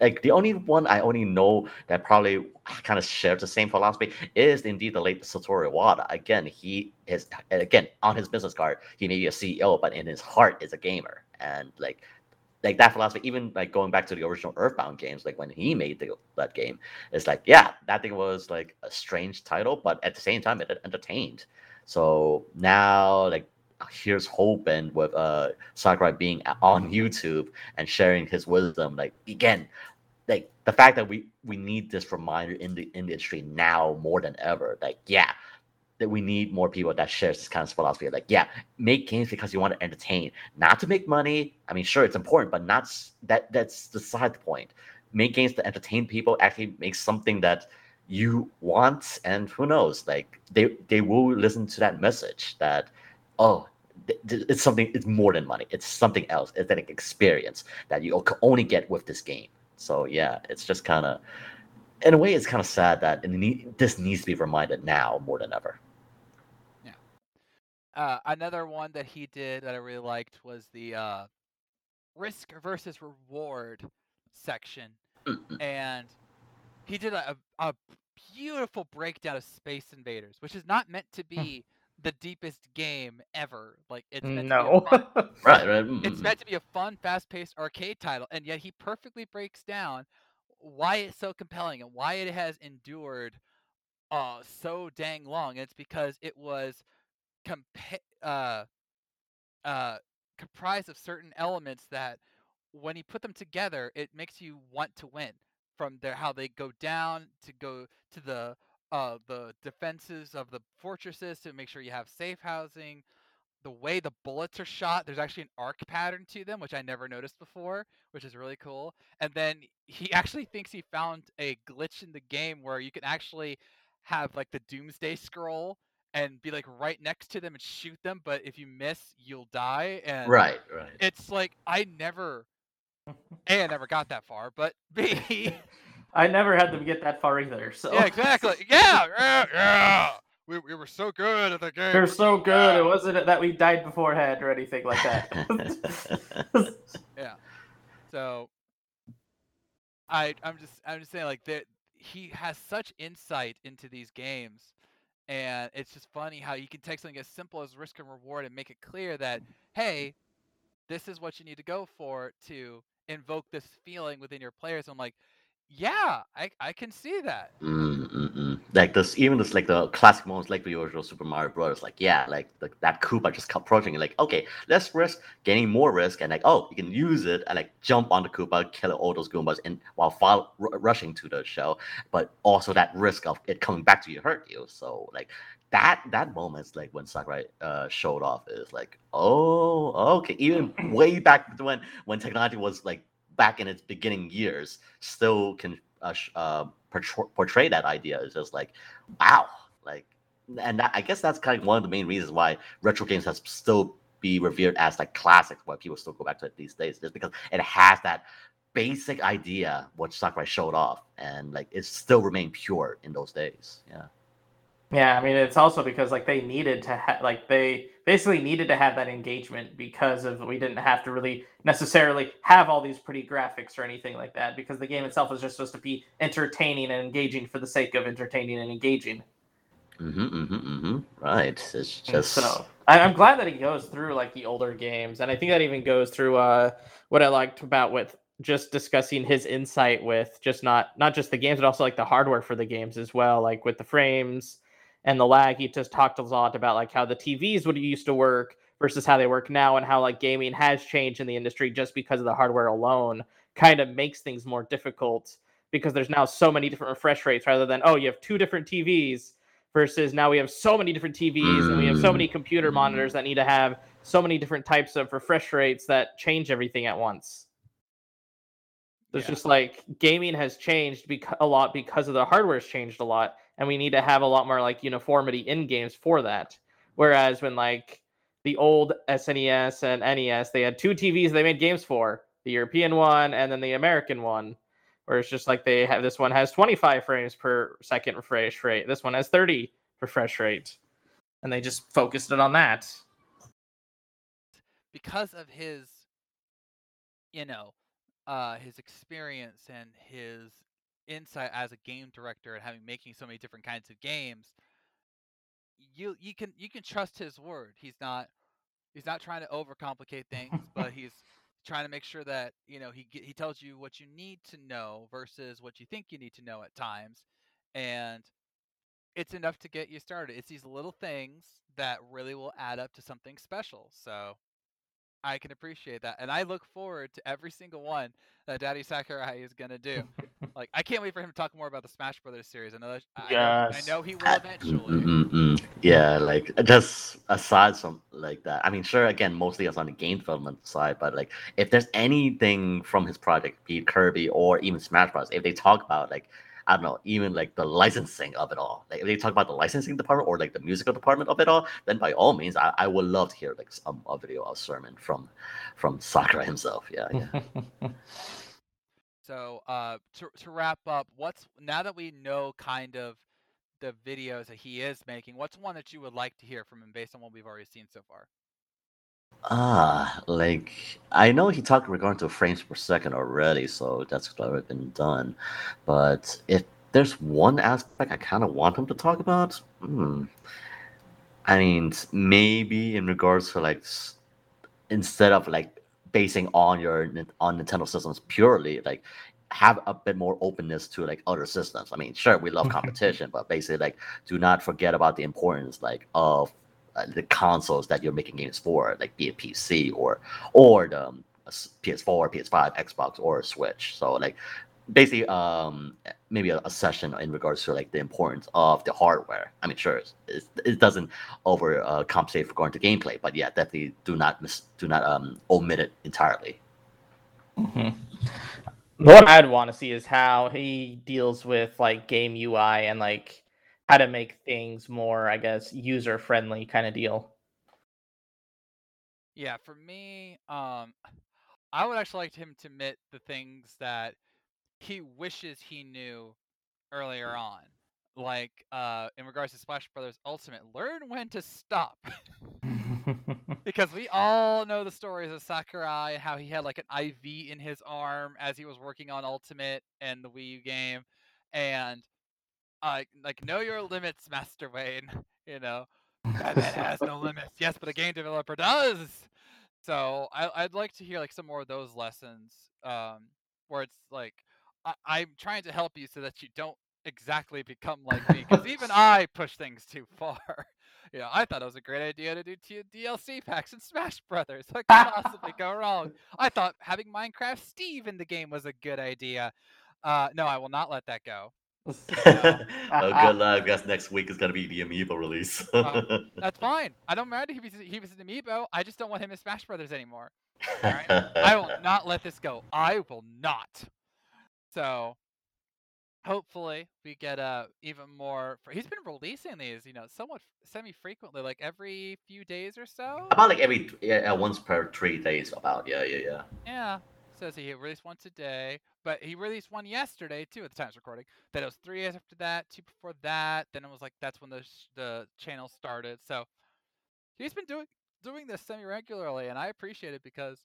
like the only one I only know that probably kind of shares the same philosophy is indeed the late Satoru Iwata. Again, he is again on his business card, he may be a CEO, but in his heart is a gamer. And like like that philosophy, even like going back to the original Earthbound games, like when he made the, that game, it's like, yeah, that thing was like a strange title, but at the same time, it entertained. So now, like here's hope, and with uh Sakurai being on YouTube and sharing his wisdom. Like again, like the fact that we we need this reminder in the industry now more than ever. Like yeah, that we need more people that shares this kind of philosophy. Like yeah, make games because you want to entertain, not to make money. I mean, sure, it's important, but not that. That's the side point. Make games to entertain people. Actually, make something that you want, and who knows, like they they will listen to that message that oh it's something it's more than money it's something else it's an experience that you can only get with this game so yeah it's just kind of in a way it's kind of sad that need, this needs to be reminded now more than ever yeah uh, another one that he did that I really liked was the uh, risk versus reward section, Mm-mm. and he did a, a a beautiful breakdown of Space Invaders, which is not meant to be the deepest game ever. Like it's meant to be No. fun- Right, right. it's mm, meant to be a fun, fast-paced arcade title, and yet he perfectly breaks down why it's so compelling and why it has endured uh so dang long. It's because it was compa- uh uh comprised of certain elements that when you put them together, it makes you want to win. From their how they go down to go to the uh the defenses of the fortresses to make sure you have safe housing, the way the bullets are shot, there's actually an arc pattern to them, which I never noticed before, which is really cool. And then he actually thinks he found a glitch in the game where you can actually have like the doomsday scroll and be like right next to them and shoot them, but if you miss, you'll die. And Right, right. it's like I never A, I never got that far, but B I never had them get that far either. So Yeah, exactly. Yeah, yeah, yeah. We, we were so good at the game. They're we're so good. It wasn't that we died beforehand or anything like that. Yeah. So I I'm just I'm just saying like that he has such insight into these games and it's just funny how you can take something as simple as risk and reward and make it clear that hey this is what you need to go for to invoke this feeling within your players i'm like yeah i i can see that Mm, mm, mm. Like this, even this, like the classic moments, like the original Super Mario Brothers. Like, yeah, like the, that Koopa just kept approaching. Like, okay, let's risk gaining more risk, and like, oh, you can use it and like jump on the Koopa, kill all those Goombas, and while follow, r- rushing to the shell. But also that risk of it coming back to you hurt you. So like that that moment's like when Sakurai uh, showed off is like, oh, okay. Even way back when when technology was like back in its beginning years, still can uh, uh, portray, portray that idea. It's just like, wow, like, and that, I guess that's kind of one of the main reasons why retro games has still be revered as like classics, why people still go back to it these days, just because it has that basic idea which Sakurai showed off, and like it still remained pure in those days. Yeah. Yeah, I mean it's also because like they needed to have like they basically needed to have that engagement because of we didn't have to really necessarily have all these pretty graphics or anything like that because the game itself is just supposed to be entertaining and engaging for the sake of entertaining and engaging. Mm-hmm, mm-hmm, mm-hmm. Right. It's just so I, I'm glad that he goes through like the older games, and I think that even goes through uh what I liked about with just discussing his insight with just not not just the games, but also like the hardware for the games as well, like with the frames and the lag. He just talked a lot about like how the TVs would used to work versus how they work now, and how like gaming has changed in the industry just because of the hardware alone, kind of makes things more difficult because there's now so many different refresh rates rather than oh you have two different TVs versus now we have so many different TVs and we have so many mm. computer monitors that need to have so many different types of refresh rates that change everything at once. There's Yeah. just like gaming has changed beca- a lot because of the hardware's changed a lot, and we need to have a lot more like uniformity in games for that. Whereas when like the old SNES and NES, they had two TVs they made games for the European one and then the American one. Where it's just like they have this one has 25 frames per second refresh rate, this one has 30 refresh rate, and they just focused it on that. because of his you know uh his experience and his insight as a game director and having making so many different kinds of games you you can you can trust his word. He's not he's not trying to overcomplicate things but he's trying to make sure that you know he he tells you what you need to know versus what you think you need to know at times and it's enough to get you started. It's these little things that really will add up to something special so I can appreciate that, and I look forward to every single one that Daddy Sakurai is gonna do. like, I can't wait for him to talk more about the Smash Brothers series. I know, that, I, know I know he will eventually. Mm-mm-mm. Yeah, like just aside from like that, I mean, sure, again, mostly it's on the game development side, but like if there's anything from his project, be it Kirby or even Smash Bros, if they talk about like I don't know, even like the licensing of it all, like if they talk about the licensing department or like the musical department of it all, then by all means, I, I would love to hear like a video of sermon from from Sakurai himself. Yeah, yeah. So, uh, to to wrap up, what's now that we know kind of the videos that he is making, what's one that you would like to hear from him based on what we've already seen so far? Ah, like I know he talked regarding to frames per second already, so that's already been done. But if there's one aspect I kind of want him to talk about, hmm, I mean, maybe in regards to like instead of like basing on your on Nintendo systems purely, like have a bit more openness to like other systems. I mean, sure, we love competition, but basically, like, do not forget about the importance like of uh, the consoles that you're making games for, like be it PC or or the um, PS4, PS5, Xbox, or Switch. So like basically um maybe a, a session in regards to like the importance of the hardware i mean sure it's, it's, it doesn't over uh, compensate for going to gameplay but yeah definitely do not miss do not um omit it entirely Mhm. What I'd want to see is how he deals with like game UI and like how to make things more, I guess, user friendly kind of deal. Yeah, for me, um, I would actually like him to admit the things that he wishes he knew earlier on. Like, uh, in regards to Smash Brothers Ultimate, learn when to stop. because we all know the stories of Sakurai and how he had like an IV in his arm as he was working on Ultimate and the Wii U game, and uh, like know your limits, Master Wayne. You know, Batman has no limits. Yes, but a game developer does. So I, I'd like to hear like some more of those lessons, um, where it's like I, I'm trying to help you so that you don't exactly become like me, because even I push things too far. You know, I thought it was a great idea to do t- DLC packs in Smash Brothers. What could possibly go wrong? I thought having Minecraft Steve in the game was a good idea. Uh, no, I will not let that go. oh, good luck guess next week is gonna be the amiibo release That's fine. I don't mind if he's, he was an amiibo. I just don't want him in Smash Brothers anymore. Alright. I will not let this go. I will not. So hopefully we get uh even more. fr- He's been releasing these, you know, somewhat semi frequently, like every few days or so. about like every yeah, uh, once per three days about yeah yeah yeah Yeah. Says he released once a day, but he released one yesterday too at the time of recording. Then it was three days after that, two before that. Then it was like that's when the sh- the channel started. So he's been doing doing this semi regularly, and I appreciate it because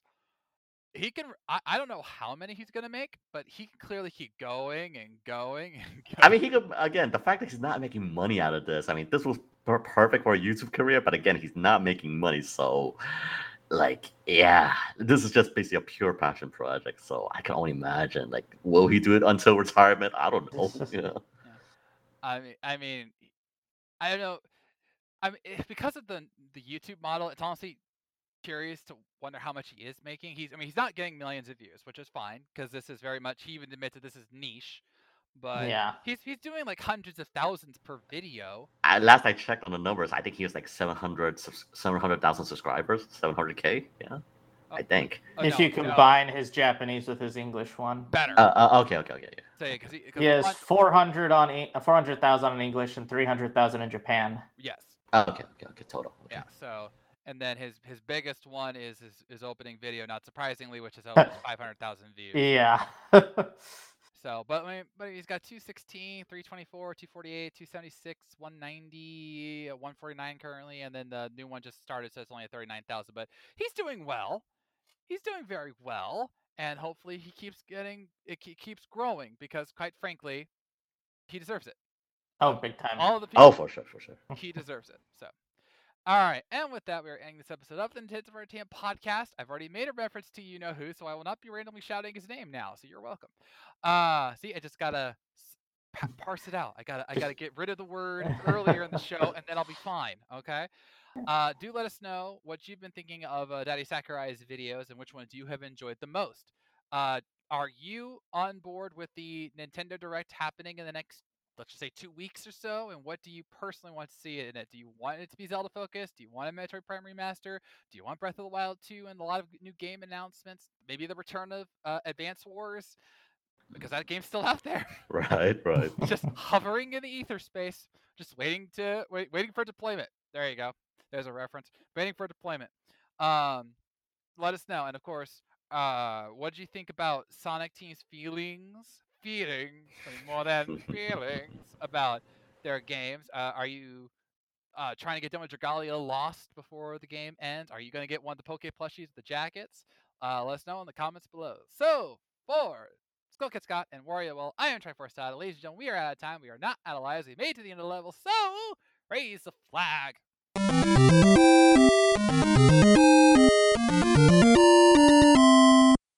he can. I, I don't know how many he's gonna make, but he can clearly keep going and going and going. I mean, he could again. The fact that he's not making money out of this. I mean, this was per- perfect for a YouTube career, but again, he's not making money. So, like, yeah, this is just basically a pure passion project. So I can only imagine, like, will he do it until retirement? I don't know. Yeah. I mean, I mean, I don't know. I mean, because of the the YouTube model. It's honestly curious to wonder how much he is making. He's, I mean, he's not getting millions of views, which is fine because this is very much. He even admitted this is niche, but yeah. he's he's doing like hundreds of thousands per video. I, last I checked on the numbers, I think he was like 700 subs- 700,000 subscribers, 700k. Yeah, I Oh, think. Oh, if no, you no, combine his Japanese with his English one. better. Uh, uh, okay, okay, okay. Yeah. say because he, 'cause He has one- 400 on E- 400,000 in English and 300,000 in Japan. yes, Oh, okay, okay, okay. Total. Okay. yeah. So. And then his his biggest one is his, his opening video, not surprisingly, which is almost 500,000 views. Yeah. So, but I mean, but he's got 216, 324, 248, 276, 190, uh, 149 currently, and then the new one just started, so it's only at 39,000. But he's doing well. He's doing very well, and hopefully he keeps getting it keeps growing because, quite frankly, he deserves it. oh, big time. All the people Oh, for sure, for sure. he deserves it. So, all right. And with that, we are ending this episode of the Nintendo for Team podcast. I've already made a reference to you know who, so I will not be randomly shouting his name now. So you're welcome. Uh, see, I just gotta parse it out. I gotta, I gotta get rid of the word earlier in the show, and then I'll be fine. Okay. Uh, do let us know what you've been thinking of uh, Daddy Sakurai's videos and which ones you have enjoyed the most. Uh, are you on board with the Nintendo Direct happening in the next let's just say two weeks or so and what do you personally want to see in it? Do you want it to be zelda focused? Do you want a metroid prime remaster? Do you want breath of the wild 2 and a lot of new game announcements? Maybe the return of uh, advance wars? Because that game's still out there. Right, right. just hovering in the ether space just waiting to wait, waiting for deployment. There you go. There's a reference. Waiting for deployment. Um let us know. And of course uh what do you think about sonic team's feelings feelings more than feelings about their games. Uh, are you uh, trying to get done with Dragalia Lost before the game ends? Are you going to get one of the Poke plushies, the jackets? Uh, let us know in the comments below. So, for Skullcat Scott and Wario, well, I am Triforce Data. Ladies and gentlemen, we are out of time. We are not out of lives. We made it to the end of the level. So, raise the flag.